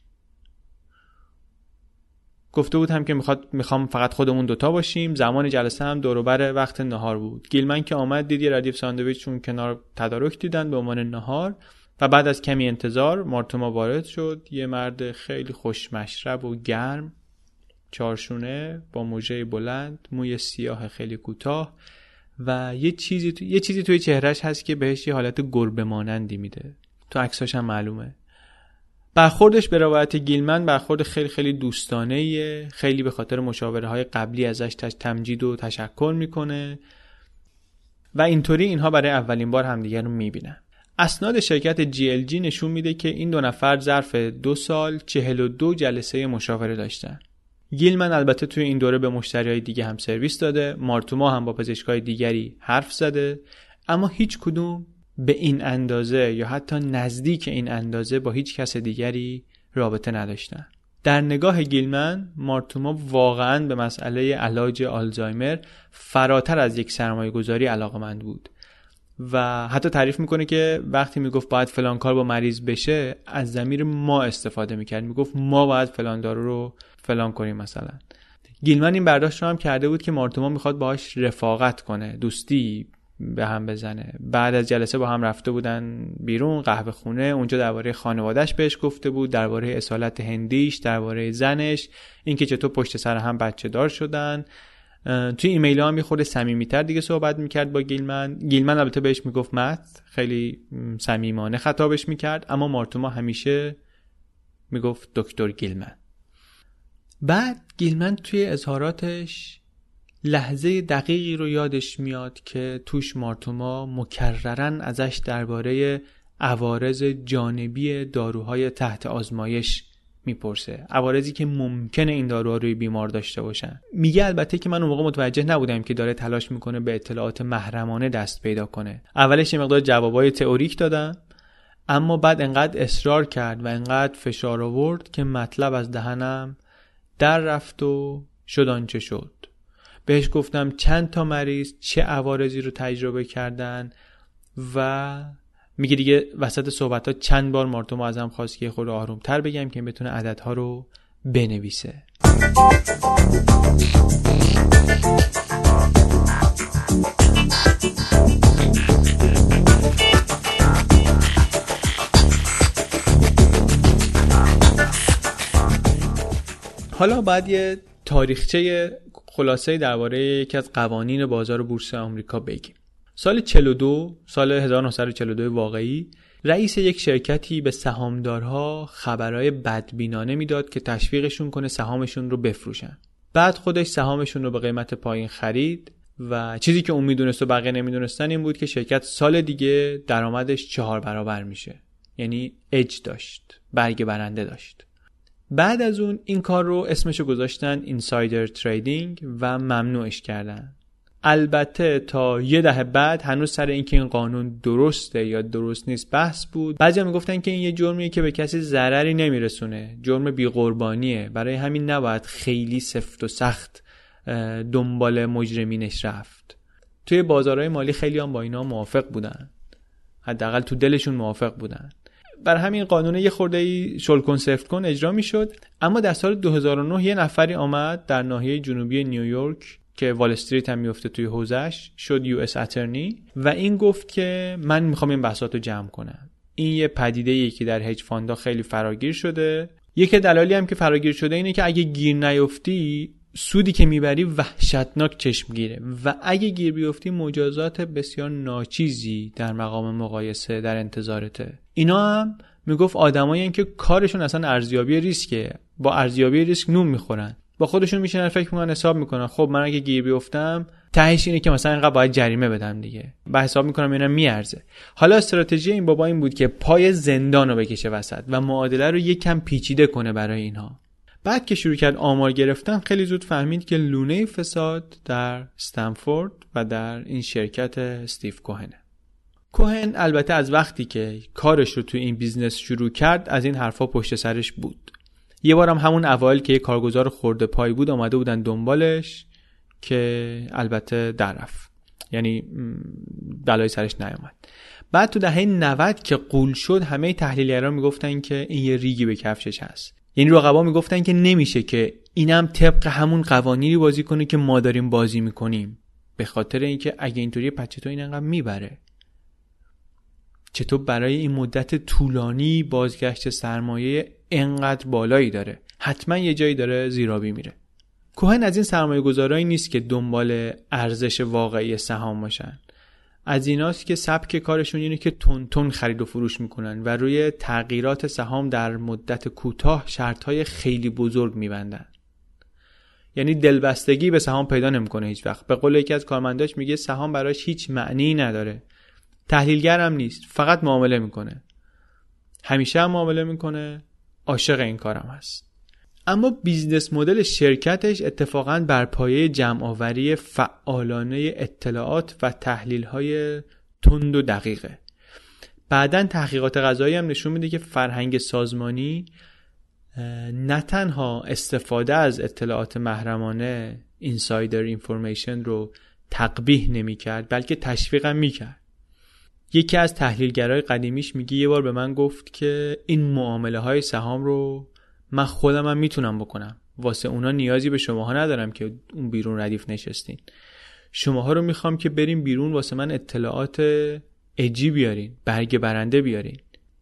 گفته بود هم که می‌خواد می‌خوام فقط خودمون دوتا باشیم. زمان جلسه هم دوروبر وقت نهار بود. گیلمن که آمد دید یه ردیف ساندویچ اون کنار تدارک دیدن به عنوان نهار و بعد از کمی انتظار مارتوما وارد شد. یه مرد خیلی خوش مشرب و گرم چارشونه با موژه بلند موی سیاه خیلی کوتاه و یه چیزی تو... یه چیزی توی چهرهش هست که بهش یه حالت گربه مانندی میده. تو عکساش هم معلومه. برخوردش به روایت گیلمن برخورد خیلی خیلی دوستانه خیلی به خاطر مشاوره های قبلی ازش تمجید و تشکر می‌کنه. و اینطوری اینها برای اولین بار همدیگر رو می‌بینن. اسناد شرکت GLG نشون میده که این دو نفر ظرف دو سال 42 جلسه مشاوره داشتن. گیلمن البته توی این دوره به مشتریهای دیگه هم سرویس داده. مارتوما هم با پزشکای دیگری حرف زده. اما هیچ کدوم به این اندازه یا حتی نزدیک این اندازه با هیچ کس دیگری رابطه نداشتن. در نگاه گیلمن مارتوما واقعا به مسئله علاج آلزایمر فراتر از یک سرمایه گذاری علاقمند بود و حتی تعریف می‌کنه که وقتی می‌گفت باید فلان کار با مریض بشه از زمیر ما استفاده می‌کرد. می‌گفت ما باید فلان دارو رو فلان کنیم مثلا. گیلمن این برداشت رو هم کرده بود که مارتوما می‌خواد باهاش رفاقت کنه دوستی به هم بزنه. بعد از جلسه با هم رفته بودن بیرون قهوه خونه. اونجا درباره خانوادهش بهش گفته بود درباره اصالت هندیش درباره زنش اینکه چطور پشت سر هم بچه دار شدن. توی ایمیل ها هم یه خورده صمیمیتر دیگه صحبت می‌کرد با گیلمن. گیلمن البته بهش می‌گفت مت خیلی صمیمانه خطابش می‌کرد. اما مارتوما همیشه می‌گفت دکتر گیلمن. بعد گیلمن توی اظهاراتش لحظه دقیقی رو یادش میاد که توش مارتوما مکررن ازش درباره عوارض جانبی داروهای تحت آزمایش می‌پرسه. عوارضی که ممکنه این داروها روی بیمار داشته باشن. میگه البته که من اون موقع متوجه نبودم که داره تلاش می‌کنه به اطلاعات محرمانه دست پیدا کنه. اولش مقدار جوابای تئوریک دادم اما بعد انقدر اصرار کرد و انقدر فشار آورد که مطلب از دهنم در رفت و شد آنچه شد. بهش گفتم چند تا مریض چه عوارضی رو تجربه کردن و میگه دیگه وسط صحبت ها چند بار مارتوما ازم خواست که خود آروم تر بگم که بتونه عددها رو بنویسه. حالا بعد یه تاریخچه خلاصه درباره یکی از قوانین بازار بورس آمریکا بگیم. سال 42 سال 1942 واقعی رئیس یک شرکتی به سهامدارها خبرهای بدبینانه می‌داد که تشویقشون کنه سهامشون رو بفروشن. بعد خودش سهامشون رو به قیمت پایین خرید و چیزی که اون می‌دونست و بقیه نمی‌دونستن این بود که شرکت سال دیگه درآمدش چهار برابر میشه. یعنی اج داشت برگ برنده داشت. بعد از اون این کار رو اسمشو گذاشتن اینسایدر تریدینگ و ممنوعش کردن. البته تا یه دهه بعد هنوز سر اینکه این قانون درسته یا درست نیست بحث بود بعضی می‌گفتن که این یه جرمیه که به کسی ضرری نمیرسونه. جرم بی قربانیه برای همین نباید خیلی سفت و سخت دنبال مجرمینش رفت. توی بازارهای مالی خیلی هم با اینا موافق بودن. حداقل تو دلشون موافق بودن. بر همین قانون یه خورده ای شل کن اجرا می‌شد. اما در سال 2009 یه نفری آمد در ناحیه جنوبی نیویورک که وال استریت هم میفته توی حوزش شد US Attorney و این گفت که من می‌خوام این بحثات رو جمع کنم. این یه پدیده ای که در hedge fund ا خیلی فراگیر شده. یکی دلالی هم که فراگیر شده اینه که اگه گیر نیفتی سودی که می‌بری وحشتناک چشم گیره. و اگه گیر بیفتی مجازات بسیار ناچیزی در مقام مقایسه در انتظارته. اینا هم می‌گفت آدمایی که کارشون اصلا ارزیابی ریسکه. با ارزیابی ریسک نون می‌خورن. با خودشون میشنن فکر می‌کنن حساب می‌کنن. خب من اگه گیر بیفتم تهش اینه که مثلا اینقدر باید جریمه بدم دیگه. با حساب می‌کنم اینا میارزه. حالا استراتژی این بابا این بود که پای زندان رو بکشه وسط و معادله رو یکم پیچیده کنه برای اینها. بعد که شروع کرد آمار گرفتن خیلی زود فهمید که لونه فساد در استمفورد و در این شرکت استیو کوهنه. کوهن البته از وقتی که کارش رو تو این business شروع کرد از این حرفا پشت سرش بود. یه بارم همون اوایل که یه کارگزار خورده پای بود آمده بودن دنبالش که البته در یعنی بلای سرش نیامد بعد تو دهه 90 که غول شد همه تحلیلگران می‌گفتن که این یه ریگی به کفشش هست. یعنی رقبا می‌گفتن که نمیشه که اینم طبق همون قوانینی بازی کنه که ما داریم بازی می‌کنیم. به خاطر اینکه اگه اینطوری پچه تو این انقدر می‌بره. چطور برای این مدت طولانی بازگشت سرمایه انقدر بالایی داره؟ حتما یه جایی داره زیرابی میره. کوهن از این سرمایه گذارایی نیست که دنبال ارزش واقعی سهام باشن. از ایناست که سبک کارشون اینه که تون تون خرید و فروش می‌کنن و روی تغییرات سهام در مدت کوتاه شرطهای خیلی بزرگ میبندن. یعنی دلبستگی به سهام پیدا نمی‌کنه هیچ وقت. به قول یکی از کارمنداش میگه سهام براش هیچ معنی نداره. تحلیلگر هم نیست فقط معامله می‌کنه. همیشه هم معامله می‌کنه عاشق این کارم هست. اما business model شرکتش اتفاقا بر پایه جمعآوری فعالانه اطلاعات و تحلیل های تند و دقیقه. بعدا تحقیقات قضایی هم نشون میده که فرهنگ سازمانی نه تنها استفاده از اطلاعات محرمانه اینسایدر اینفورمیشن رو تقبیح نمی کرد بلکه تشویقم می کرد یکی از تحلیلگرای قدیمیش میگه یه بار به من گفت که این معامله های سهام رو من خودم هم می‌تونم بکنم. واسه اونا نیازی به شماها ندارم که اون بیرون ردیف نشستین. شماها رو می‌خوام که بریم بیرون واسه من اطلاعات اجی بیارین برگ برنده بیارین.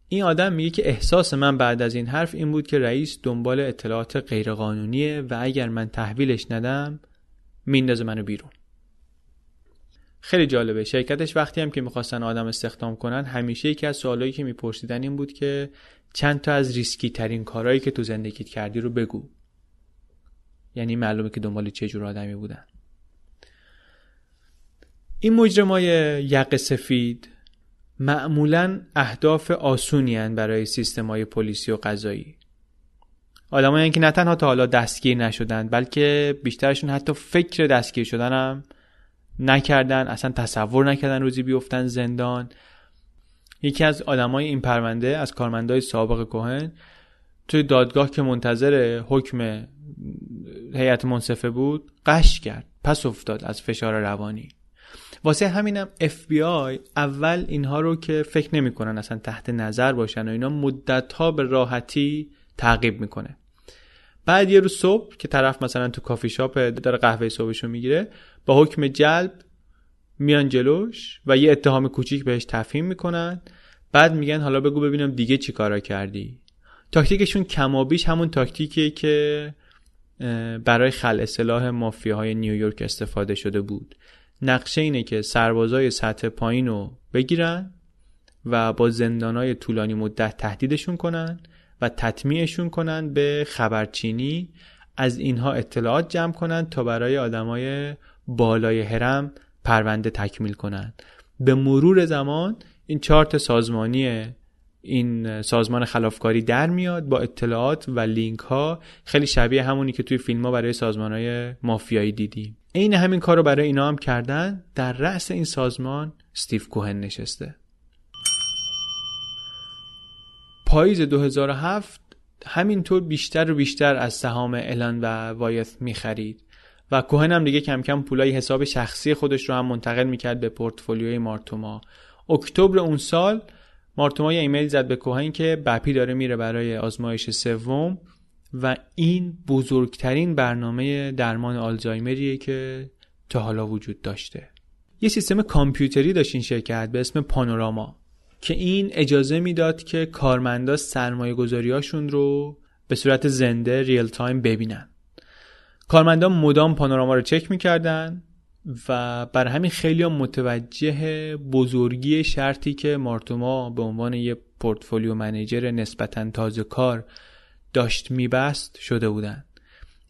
این آدم میگه که احساس من بعد از این حرف این بود که رئیس دنبال اطلاعات غیرقانونیه و اگر من تحویلش ندم میندازه منو بیرون. خیلی جالبه. شرکتش وقتی هم که می‌خواستن آدم استخدام کنن همیشه یکی از سوالایی که میپرسیدن این بود که چند تا از ریسکی ترین کارهایی که تو زندگیت کردی رو بگو. یعنی معلومه که دنبال چه جور آدمی بودن. این مجرمای یق سفید معمولا اهداف آسونی برای سیستم های پلیسی و قضایی. آدمایی که نه تنها تا حالا دستگیر نشدن بلکه بیشترشون حتی فکر دستگیر شدن هم نکردن اصلا تصور نکردن روزی بیفتن زندان. یکی از آدمای این پرونده از کارمندای سابق کوهن توی دادگاه که منتظر حکم هیئت منصفه بود قش کرد پس افتاد از فشار روانی. واسه همینم FBI اول اینها رو که فکر نمی‌کنن اصلا تحت نظر باشن و اینا مدت ها به راحتی تعقیب می‌کنه. بعد یه روز صبح که طرف مثلا تو کافی شاپ داره قهوه صبحشو می‌گیره با حکم جلب میان جلوش و یه اتهام کوچیک بهش تفهیم می‌کنن. بعد میگن حالا بگو ببینم دیگه چی کارا کردی. تاکتیکشون کمابیش همون تاکتیکیه که برای خل اصلاح مافیاهای نیویورک استفاده شده بود. نقشه اینه که سربازای سطح پایین رو بگیرن و با زندانای طولانی مدت تهدیدشون کنن و تطمیعشون کنن به خبرچینی. از اینها اطلاعات جمع کنن تا برای آدمای بالای هرم پرونده تکمیل کنن به مرور زمان این چارت سازمانی این سازمان خلافکاری در میاد با اطلاعات و لینک ها خیلی شبیه همونی که توی فیلم ها برای سازمان های مافیایی دیدیم. عین همین کار رو برای اینا هم کردن. در رأس این سازمان استیو کوهن نشسته. پاییز 2007 همینطور بیشتر و بیشتر از سهام الان و وایث می‌خرید. و کوهن هم دیگه کم کم پولای حساب شخصی خودش رو هم منتقل می‌کرد به پورتفولیوی مارتوما. اکتبر اون سال مارتوما یه ایمیل زد به کوهن که بپی داره میره برای آزمایش سوم و این بزرگترین برنامه درمان آلزایمریه که تا حالا وجود داشته. یه سیستم کامپیوتری داشت این شرکت به اسم پانوراما که این اجازه می‌داد که کارمندا سرمایه گذاریاشون رو به صورت زنده real time ببینن. کارمندا مدام پانوراما رو چک می‌کردن و بر همین خیلی متوجه بزرگی شرطی که مارتوما به عنوان یه پورتفولیو منیجر نسبتا تازه کار داشت میبست شده بودن.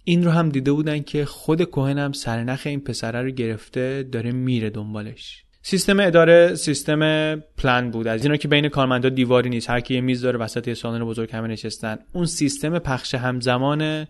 این رو هم دیده بودن که خود کوهن هم سرنخ این پسره رو گرفته داره میره دنبالش. سیستم اداره سیستم پلان بود. از اینا که بین کارمندا دیواری نیست. هر کی یه میز داره وسط یه سالن بزرگ همه نشستن. اون سیستم پخش همزمان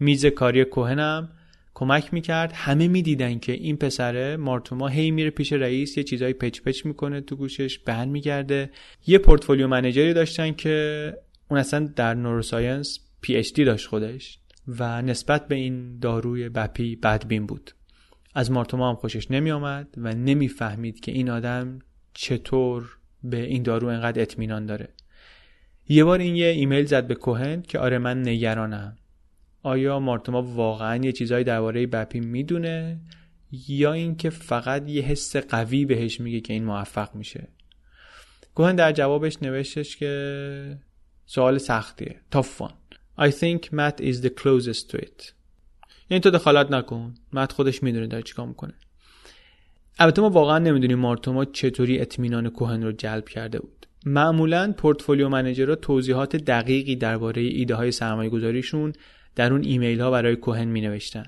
میز کاری کوهنم کمک می‌کرد. همه می‌دیدن که این پسره مارتوما هی میره پیش رئیس یه چیزایی پچ پچ می‌کنه تو گوشش بر میگرده. یه پورتفولیو منیجری داشتن که اون اصلا در نوروساینس پی اچ دی داشت خودش و نسبت به این داروی بپی بدبین بود. از مارتوما هم خوشش نمی آمد و نمی‌فهمید که این آدم چطور به این دارو انقدر اطمینان داره. یه بار این یه ایمیل زد به کوهن که آره من نگرانم. آیا مارتوما واقعا یه چیزهایی درباره بپی می‌دونه؟ یا اینکه فقط یه حس قوی بهش میگه که این موفق میشه؟ کوهن در جوابش نوشتش که سوال سختیه. تافان I think Matt is the closest to it. یعنی تو دخالت نکن. مت خودش می‌دونه داره چیکار می‌کنه. البته ما واقعا نمی‌دونیم مارتوما چطوری اطمینان کوهن رو جلب کرده بود. معمولا پورتفولیو منیجرها توضیحات دقیقی درباره ایده های سرمایه گذاریشون در اون ایمیل ها برای کوهن می نوشتن.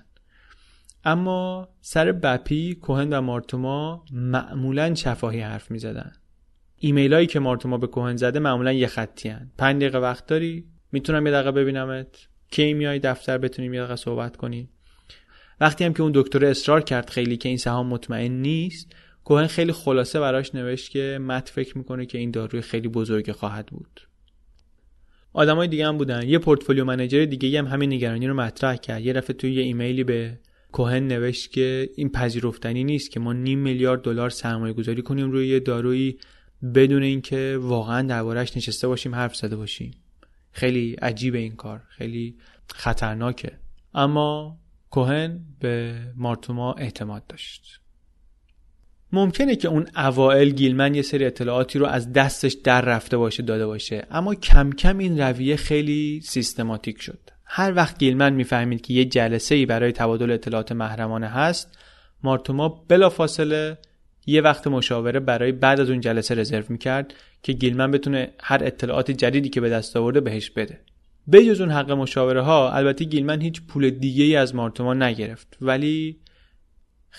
اما سر بپی کوهن و مارتوما معمولا شفاهی حرف می زدن. ایمیل هایی که مارتوما به کوهن زده معمولا یه خطی هن. پنج دقیقه وقت داری؟ می‌تونم یه دقیقه ببینمت؟ کی میای دفتر بتونیم یه دقیقه صحبت کنیم؟ وقتی هم که اون دکتر اصرار کرد خیلی که این سهام مطمئن نیست کوهن خیلی خلاصه براش نوشت که مت فکر می‌کنه که این داروی خیلی بزرگی خواهد بود آدمای دیگه هم بودن. یه پورتفولیو منیجر دیگه هم همین نگرانی رو مطرح کرد. یه دفعه توی یه ایمیلی به کوهن نوشت که این پذیرفتنی نیست که ما نیم میلیارد دلار سرمایه گذاری کنیم روی یه دارویی بدون اینکه واقعا دربارهش نشسته باشیم حرف زده باشیم. خیلی عجیب این کار. خیلی خطرناکه. اما کوهن به مارتوما اعتماد داشت. ممکنه که اون اوائل گیلمن یه سری اطلاعاتی رو از دستش در رفته باشه داده باشه. اما کم کم این رویه خیلی سیستماتیک شد. هر وقت گیلمن می‌فهمید که یه جلسه ای برای تبادل اطلاعات محرمانه هست مارتوما بلافاصله یه وقت مشاوره برای بعد از اون جلسه رزرو می‌کرد که گیلمن بتونه هر اطلاعات جدیدی که به دست آورده بهش بده. به جز اون حق مشاوره ها البته گیلمن هیچ پول دیگه ای از مارتوما نگرفت. ولی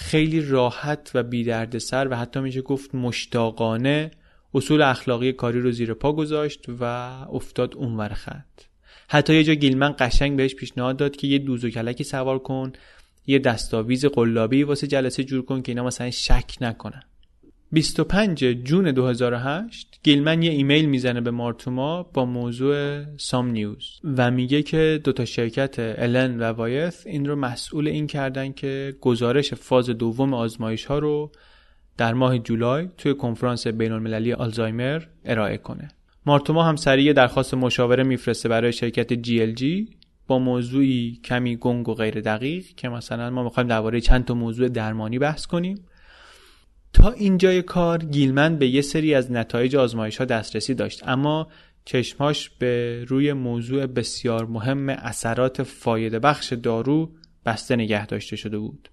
خیلی راحت و بی سر و حتی میشه گفت مشتاقانه اصول اخلاقی کاری رو زیر پا گذاشت و افتاد اونور خط. حتی یه جا گیلمن قشنگ بهش پیشنهاد داد که یه دوز و کلکی سوار کن یه دستاویز قلابی واسه جلسه جور کن که اینا مثلا شک نکنن. 25 جون 2008 گیلمن یه ایمیل می‌زنه به مارتوما با موضوع سام نیوز و میگه که دوتا شرکت الن و وایث این رو مسئول این کردن که گزارش فاز دوم آزمایش ها رو در ماه جولای توی کنفرانس بین المللی آلزایمر ارائه کنه. مارتوما هم سریع درخواست مشاوره میفرسته برای شرکت GLG با موضوعی کمی گنگ و غیر دقیق که مثلا ما می‌خوایم درباره چند تا موضوع درمانی بحث کنیم. تا اینجای کار گیلمن به یه سری از نتایج آزمایش ها دسترسی داشت. اما چشماش به روی موضوع بسیار مهم اثرات فایده بخش دارو بسته نگه داشته شده بود.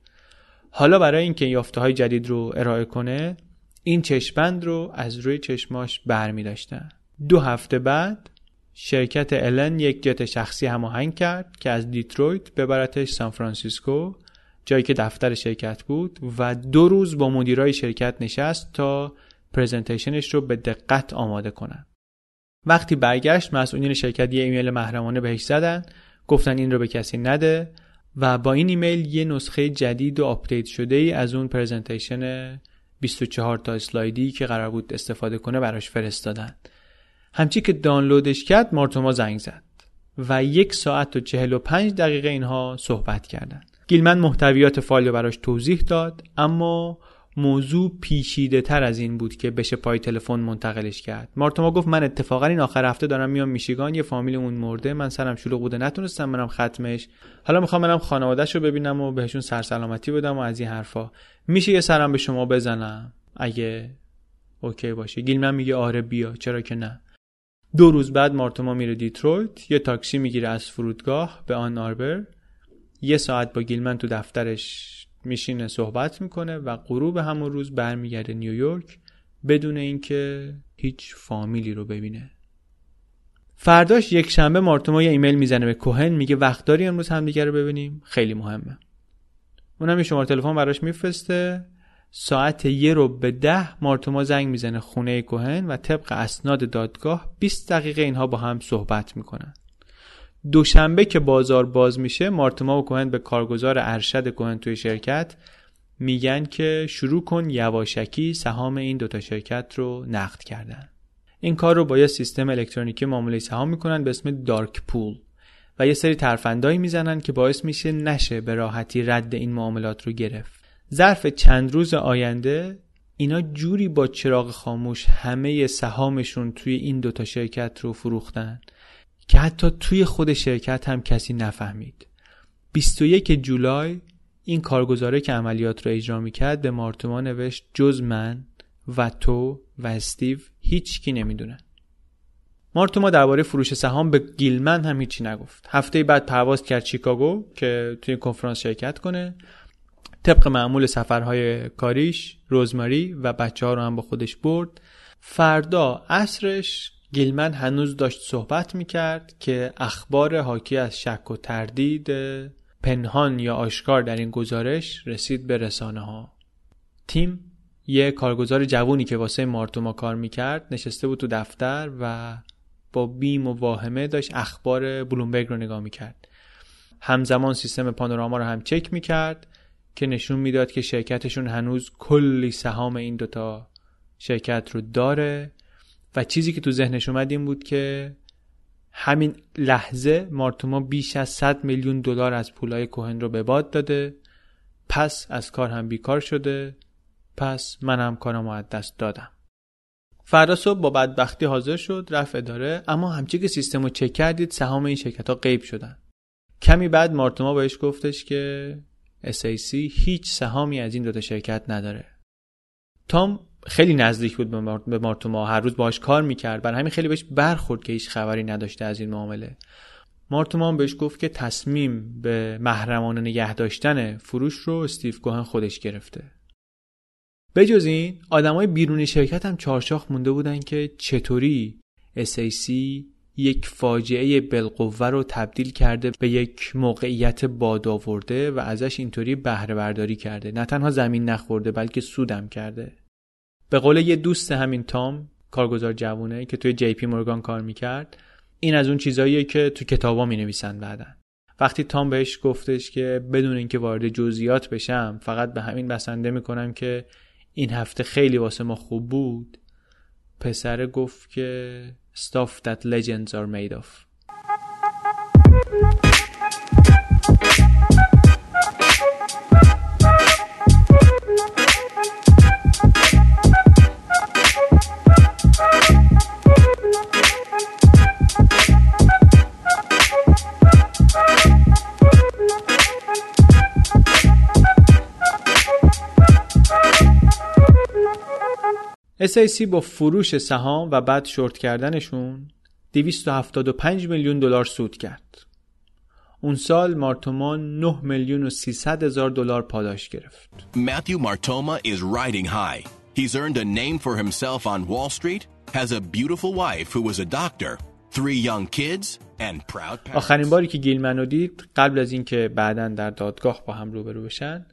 حالا برای اینکه یافته های جدید رو ارائه کنه این چشم‌بند رو از روی چشماش برمی داشتن. دو هفته بعد شرکت Elan یک جت شخصی هماهنگ کرد که از دیترویت ببرتش سان فرانسیسکو جایی که دفتر شرکت بود و دو روز با مدیرای شرکت نشست تا presentation ش رو به دقت آماده کنن. وقتی برگشت مسئولین شرکت یه ایمیل محرمانه بهش زدن گفتن این رو به کسی نده و با این ایمیل یه نسخه جدید و update شده ای از اون presentation 24 تا اسلایدی که قرار بود استفاده کنه براش فرستادن. همچی که دانلودش کرد مارتوما زنگ زد و یک ساعت و 45 دقیقه اینها صحبت کردن. گیلمن محتویات فایل رو براش توضیح داد اما موضوع پیچیده تر از این بود که بشه پای تلفن منتقلش کرد. مارتوما گفت من اتفاقا این آخر هفته دارم میام میشیگان یه فامیلمون مرده من سرم شلوغ بوده نتونستم برم ختمش. حالا می‌خوام برم خانوادهش رو ببینم و بهشون سرسلامتی بدم و از این حرفا. میشه یه سرم به شما بزنم؟ اگه okay باشه. گیلمن میگه آره بیا. چرا که نه. دو روز بعد مارتوما میره دیترویت یه تاکسی می‌گیره از فرودگاه به آن آربر. یه ساعت با گیلمن تو دفترش میشینه صحبت می‌کنه و غروب همون روز برمیگرده نیویورک بدون اینکه هیچ فامیلی رو ببینه. فرداش یک شنبه مارتوما یه ایمیل می‌زنه به کوهن میگه وقت داری امروز همدیگه رو ببینیم؟ خیلی مهمه. اونم یه شماره تلفن براش میفرسته. ساعت یه رو به ده مارتوما زنگ می‌زنه خونه کوهن و طبق اسناد دادگاه 20 دقیقه اینها با هم صحبت می‌کنن. دوشنبه که بازار باز میشه مارتما و کوهن به کارگزار ارشد کوهن توی شرکت میگن که شروع کن یواشکی سهام این دوتا شرکت رو نقد کردن. این کار رو با یه سیستم الکترونیکی معامله سهام می‌کنن به اسم دارک پول و یه سری ترفندایی می‌زنن که باعث میشه نشه به راحتی رد این معاملات رو گرفت. ظرف چند روز آینده اینا جوری با چراغ خاموش همه سهامشون توی این دوتا شرکت رو فروختن. که حتی توی خود شرکت هم کسی نفهمید. 21 جولای این کارگزاره که عملیات رو اجرا می‌کرد به مارتوما نوشت جز من و تو و استیو هیچکی نمی‌دونه مارتوما درباره فروش سهام به گیلمن هم هیچی نگفت. هفته بعد پرواز کرد شیکاگو که توی کنفرانس شرکت کنه. طبق معمول سفرهای کاریش روزماری و بچه ها رو هم با خودش برد. فردا عصرش گیلمن هنوز داشت صحبت می‌کرد که اخبار حاکی از شک و تردید پنهان یا آشکار در این گزارش رسید به رسانه ها. تیم یه کارگزار جوونی که واسه مارتوما کار می‌کرد نشسته بود تو دفتر و با بیم و واهمه داشت اخبار بلومبرگ رو نگاه می‌کرد. همزمان سیستم پانوراما رو هم چک می‌کرد که نشون می‌داد که شرکتشون هنوز کلی سهام این دوتا شرکت رو داره و چیزی که تو ذهنش اومد این بود که همین لحظه مارتوما بیش از 100 میلیون دلار از پولای کوهن رو به باد داده. پس از کار هم بیکار شده. پس من هم کارم از دست دادم. فردا صبح با بدبختی حاضر شد رفت اداره. اما همچی که سیستم رو چک کردید سهام این شرکت ها غیب شدن. کمی بعد مارتوما بهش گفتش که SAC هیچ سهامی از این دوتا شرکت نداره. تام خیلی نزدیک بود به مارتوما. هر روز باش کار می‌کرد. برای همین خیلی بهش برخورد که هیچ خبری نداشته از این معامله. مارتوما بهش گفت که تصمیم به محرمانه نگه داشتن فروش رو استیو کوهن خودش گرفته. بجز این آدمای بیرونی شرکت هم چارچاخ مونده بودن که چطوری SAC یک فاجعه بالقوه رو تبدیل کرده به یک موقعیت بادآورده و ازش اینطوری بهره برداری کرده. نه تنها زمین نخورده بلکه سودم کرده. به قول یه دوست همین تام کارگزار جوونه که توی جی پی مورگان کار می‌کرد این از اون چیزاییه که تو کتابا می نویسن بعدن وقتی تام بهش گفتش که بدون اینکه وارد جزئیات بشم فقط به همین بسنده می‌کنم که این هفته خیلی واسه ما خوب بود پسر گفت که stuff that legends are made of. SIC با فروش سهام و بعد شورت کردنشون 275 میلیون دلار سود کرد. اون سال مارتوما 9 میلیون و 300 هزار دلار پاداش گرفت. Matthew Martoma is riding high. He's earned a name for himself on Wall Street, has a beautiful wife who was a doctor, three young kids and proud parents. آخرین باری که گیلمنو دید قبل از اینکه بعدا در دادگاه با هم روبرو بشن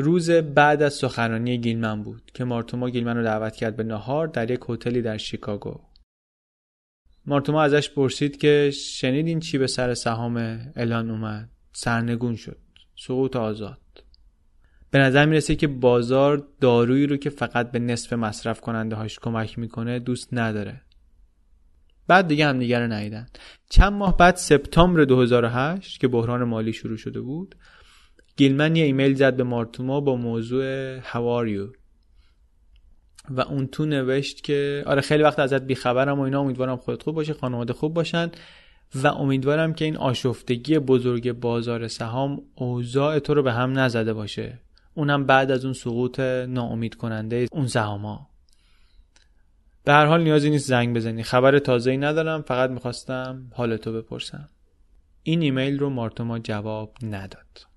روز بعد از سخنرانی گیلمن بود که مارتوما گیلمن رو دعوت کرد به نهار در یک هتلی در شیکاگو. مارتوما ازش پرسید که شنیدین چی به سر سهام الان اومد؟ سرنگون شد. سقوط آزاد. به نظر می‌رسه که بازار دارویی رو که فقط به نصف مصرف کننده هاش کمک می‌کنه دوست نداره. بعد دیگه هم دیگه رو ندیدن. چند ماه بعد سپتامبر 2008 که بحران مالی شروع شده بود گیلمن یه ایمیل زد به مارتوما با موضوع هواریو و اون تو نوشت که آره خیلی وقت ازت بیخبرم و اینا امیدوارم خودت خوب باشه خانواده خوب باشن. و امیدوارم که این آشفتگی بزرگ بازار سهام اوضاع تو رو به هم نزده باشه. اونم بعد از اون سقوط ناامید کننده اون سهاما به هر حال نیازی نیست زنگ بزنی. خبر تازه‌ای ندارم فقط می‌خواستم حالتو بپرسم. این ایمیل رو مارتوما جواب نداد.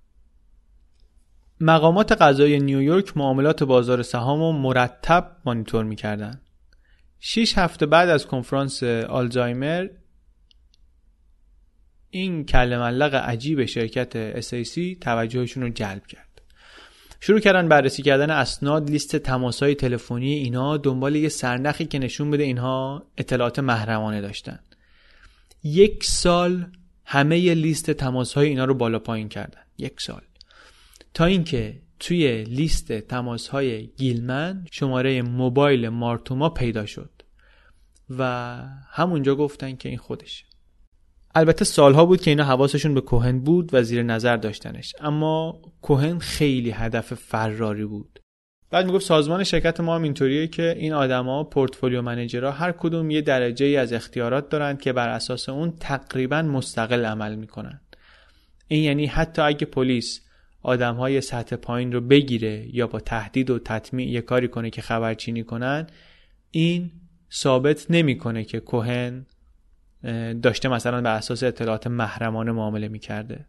مقامات قضایی نیویورک معاملات بازار سهام رو مرتب مانیتور می‌کردن. شیش هفته بعد از کنفرانس آلزایمر این کل ملق عجیب شرکت SAC توجهشون رو جلب کرد. شروع کردن بررسی کردن اسناد لیست تماسهای تلفنی اینا دنبال یه سرنخی که نشون بده اینها اطلاعات محرمانه داشتن. یک سال همه لیست تماسهای اینا رو بالا پایین کردن. یک سال. تا اینکه توی لیست تماس های گیلمن شماره موبایل مارتوما پیدا شد و همونجا گفتن که این خودشه. البته سالها بود که اینا حواسشون به کوهن بود و زیر نظر داشتنش اما کوهن خیلی هدف فراری بود. بعد می‌گفت سازمان شرکت ما هم اینطوریه که این آدما پورتفولیو منیجرها هر کدوم یه درجه ای از اختیارات دارند که بر اساس اون تقریبا مستقل عمل می‌کنن. این یعنی حتی اگه پلیس آدم های سطح پایین رو بگیره یا با تهدید و تطمیع یه کاری کنه که خبرچینی کنن این ثابت نمی‌کنه که کوهن داشته مثلا به اساس اطلاعات محرمانه معامله می‌کرده.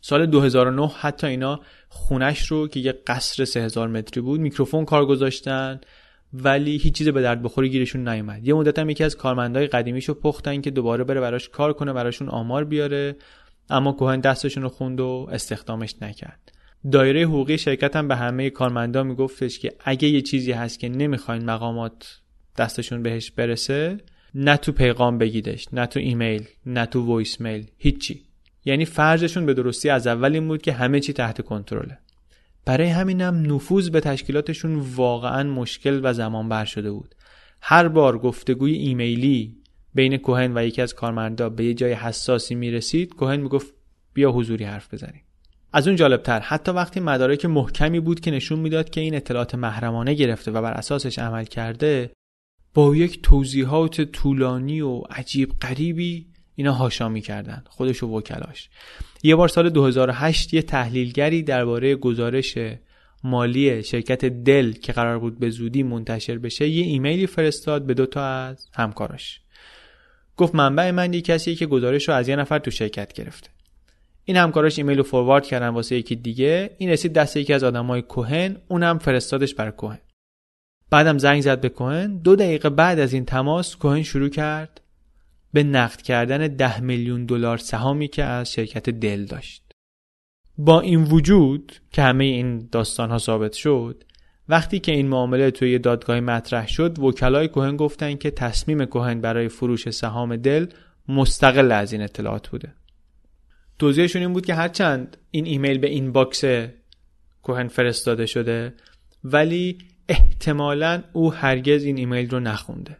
سال 2009 حتی اینا خونش رو که یه قصر 3000 متری بود میکروفون کار گذاشتن ولی هیچ چیز به درد بخوری گیرشون نیومد. یه مدت هم یکی از کارمندای قدیمیشو پختن که دوباره بره براش کار کنه براشون آمار بیاره. اما کوهن دستشون رو خوند و استخدامش نکرد. دایره حقوقی شرکت هم به همه کارمندا میگفتش که اگه یه چیزی هست که نمی‌خواین مقامات دستشون بهش برسه نه تو پیغام بگیدش نه تو ایمیل نه تو voice mail هیچی. یعنی فرضشون به درستی از اول این بود که همه چی تحت کنترله. برای همینم نفوذ به تشکیلاتشون واقعا مشکل و زمان بر شده بود. هر بار گفتگوی ایمیلی بین کوهن و یکی از کارمندا به یه جای حساسی می‌رسید کوهن می‌گفت بیا حضوری حرف بزنیم. از اون جالبتر حتی وقتی مدارک محکمی بود که نشون می‌داد که این اطلاعات محرمانه گرفته و بر اساسش عمل کرده با یک توضیحات طولانی و عجیب غریبی اینا هاشا می‌کردن خودش و وکلاش. یه بار سال 2008 یه تحلیلگری درباره گزارش مالی شرکت دل که قرار بود به زودی منتشر بشه یه ایمیلی فرستاد به دوتا از همکاراش. گفت منبع من یه کسیه که گزارش رو از یه نفر تو شرکت گرفته. این همکاراش ایمیل رو فوروارد کردن واسه یکی دیگه. این رسید دست یکی از آدمای کوهن اونم فرستادش برای کوهن. بعدم زنگ زد به کوهن. دو دقیقه بعد از این تماس کوهن شروع کرد به نقد کردن ده میلیون دلار سهامی که از شرکت دل داشت. با این وجود که همه این داستان ها ثابت شد وقتی که این معامله توی دادگاه مطرح شد وکلای کوهن گفتن که تصمیم کوهن برای فروش سهام دل مستقل از این اطلاعات بوده. توضیحشون این بود که هرچند این ایمیل به inbox کوهن فرستاده شده ولی احتمالا او هرگز این ایمیل رو نخونده.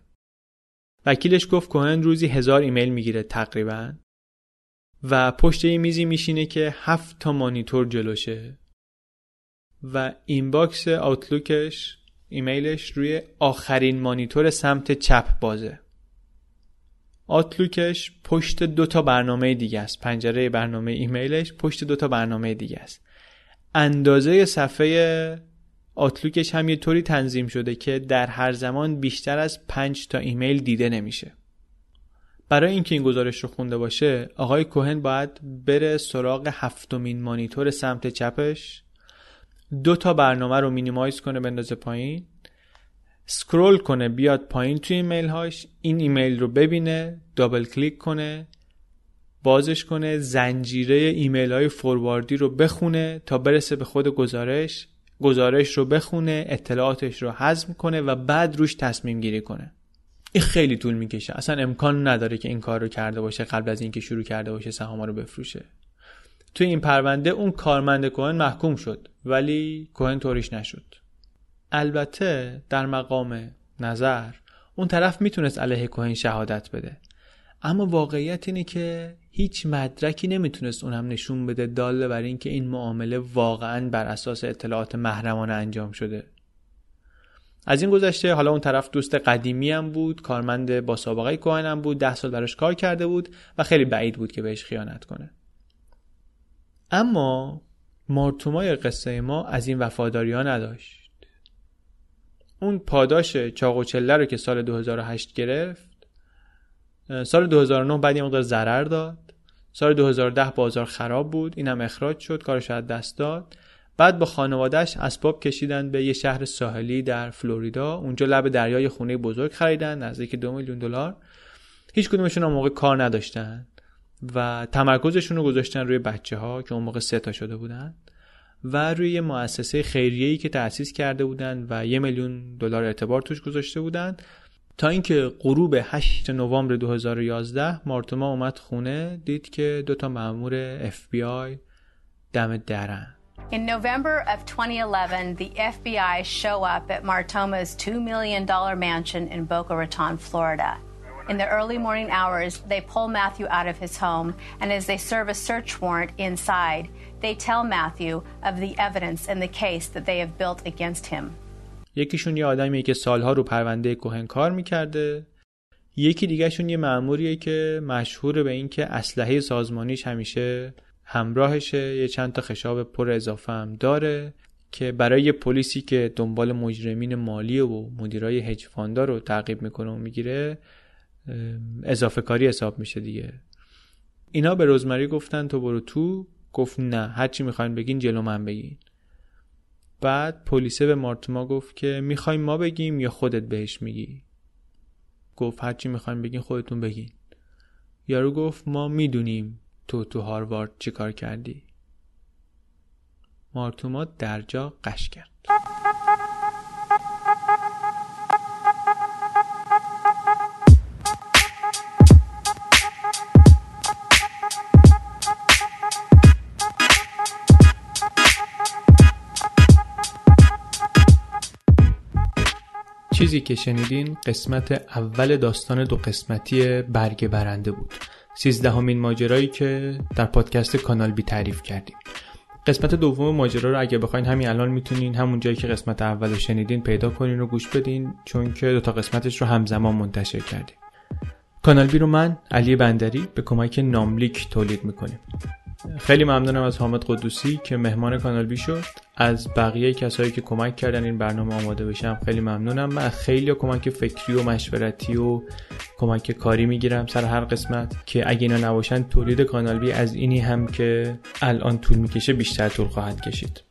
وکیلش گفت کوهن روزی هزار ایمیل می‌گیره تقریبا و پشت یه میزی میشینه که هفت تا مانیتور جلوشه. و inbox Outlook ش ایمیلش روی آخرین مانیتور سمت چپ بازه. آوتلوکش پشت دو تا برنامه دیگه است. پنجره برنامه ایمیلش پشت دو تا برنامه دیگه است. اندازه صفحه آتلوکش هم یه طوری تنظیم شده که در هر زمان بیشتر از پنج تا ایمیل دیده نمیشه. برای اینکه این گزارش رو خونده باشه آقای کوهن باید بره سراغ هفتمین مانیتور سمت چپش. دو تا برنامه رو مینیمایز کنه بندازه پایین. scroll کنه بیاد پایین توی ایمیل هاش این ایمیل رو ببینه double click کنه بازش کنه زنجیره ایمیل های forward ی رو بخونه تا برسه به خود گزارش. گزارش رو بخونه اطلاعاتش رو حذف کنه و بعد روش تصمیم گیری کنه. این خیلی طول می‌کشه. اصلا امکان نداره که این کار رو کرده باشه قبل از اینکه شروع کرده باشه سهام رو بفروشه. توی این پرونده اون کارمند کوهن محکوم شد ولی کوهن طوریش نشد. البته در مقام نظر اون طرف می‌تونست علیه کوهن شهادت بده. اما واقعیت اینه که هیچ مدرکی نمی‌تونست اونم نشون بده داله بر اینکه این معامله واقعا بر اساس اطلاعات محرمانه انجام شده. از این گذشته حالا اون طرف دوست قدیمی هم بود کارمند با سابقه کوهن هم بود ده سال براش کار کرده بود و خیلی بعید بود که بهش خیانت کنه. اما مارتومای قصه ما از این وفاداری ها نداشت. اون پاداش چاق رو که سال 2008 گرفت سال 2009 بعد یه مقدار ضرر داد. سال 2010 بازار خراب بود اینم اخراج شد کارش از دست داد. بعد با خانوادهش اسباب کشیدن به یه شهر ساحلی در فلوریدا. اونجا لب دریای خونه بزرگ خریدن نزدیک دو میلیون دلار. هیچ کدومشون اون موقع کار نداشتن. و تمرکزشون رو گذاشتن روی بچه ها که اون موقع سه تا شده بودن و روی یه مؤسسه خیریه‌ای که تأسیس کرده بودن و یه میلیون دلار اعتبار توش گذاشته بودن تا اینکه غروب 8 نوامبر 2011 مارتوما اومد خونه دید که دو تا مأمور FBI دم درن In November of 2011, the FBI show up at Martoma's $2 million mansion in Boca Raton, Florida. In the early morning hours, they pull Matthew out of his home, and as they serve a search warrant inside, they tell Matthew of the evidence and the case that they have built against him. یکیشون یه آدمیه که سالها رو پرونده کوهن کار می‌کرده یکی دیگهشون یه مأموریه که مشهور به این که اسلحه سازمانیش همیشه همراهشه یه چند تا خشاب پر اضافه هم داره که برای پلیسی که دنبال مجرمین مالی و مدیرای هج رو تعقیب می‌کنه و می‌گیره اضافه کاری حساب میشه دیگه. اینا به روزمری گفتن تو برو تو. گفت نه هرچی می‌خواین بگین جلو من بگین. بعد پلیسه به مارتما گفت که می‌خوایم ما بگیم یا خودت بهش میگی. گفت هرچی می‌خوایم بگین خودتون بگین. یارو گفت ما می‌دونیم تو تو هاروارد چیکار کردی. مارتوما در جا قش کرد. چیزی که شنیدین قسمت اول داستان دو قسمتی برگ برنده بود. سیزدهمین ماجرایی که در پادکست کانال بی تعریف کردیم. قسمت دوم ماجرا رو اگه بخواین همین الان می‌تونین همون جایی که قسمت اول رو شنیدین پیدا کنین و گوش بدین چون که دوتا قسمتش رو همزمان منتشر کردیم. کانال بی رو من علی بندری به کمک ناملیک تولید می‌کنیم. خیلی ممنونم از حامد قدوسی که مهمان کانال بی شد. از بقیه کسایی که کمک کردن این برنامه آماده بشم خیلی ممنونم. من خیلی کمک فکری و مشورتی و کمک کاری می‌گیرم سر هر قسمت که اگه اینا نباشن تولید کانال بی از اینی هم که الان طول می‌کشه بیشتر طول خواهد کشید.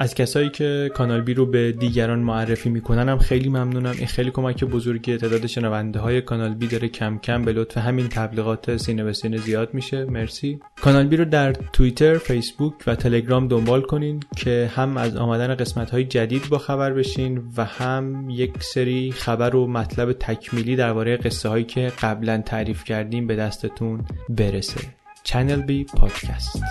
از کسایی که کانال بی رو به دیگران معرفی می‌کنن هم خیلی ممنونم. این خیلی کمک بزرگی تعداد شنونده های کانال بی داره کم کم به لطف همین تبلیغات سینه به سینه زیاد میشه. مرسی. کانال بی رو در توییتر فیسبوک و تلگرام دنبال کنین که هم از آمدن قسمت های جدید با خبر بشین و هم یک سری خبر و مطلب تکمیلی درباره قصه هایی که قبلا تعریف کردیم به دستتون برسه. چنل بی پادکست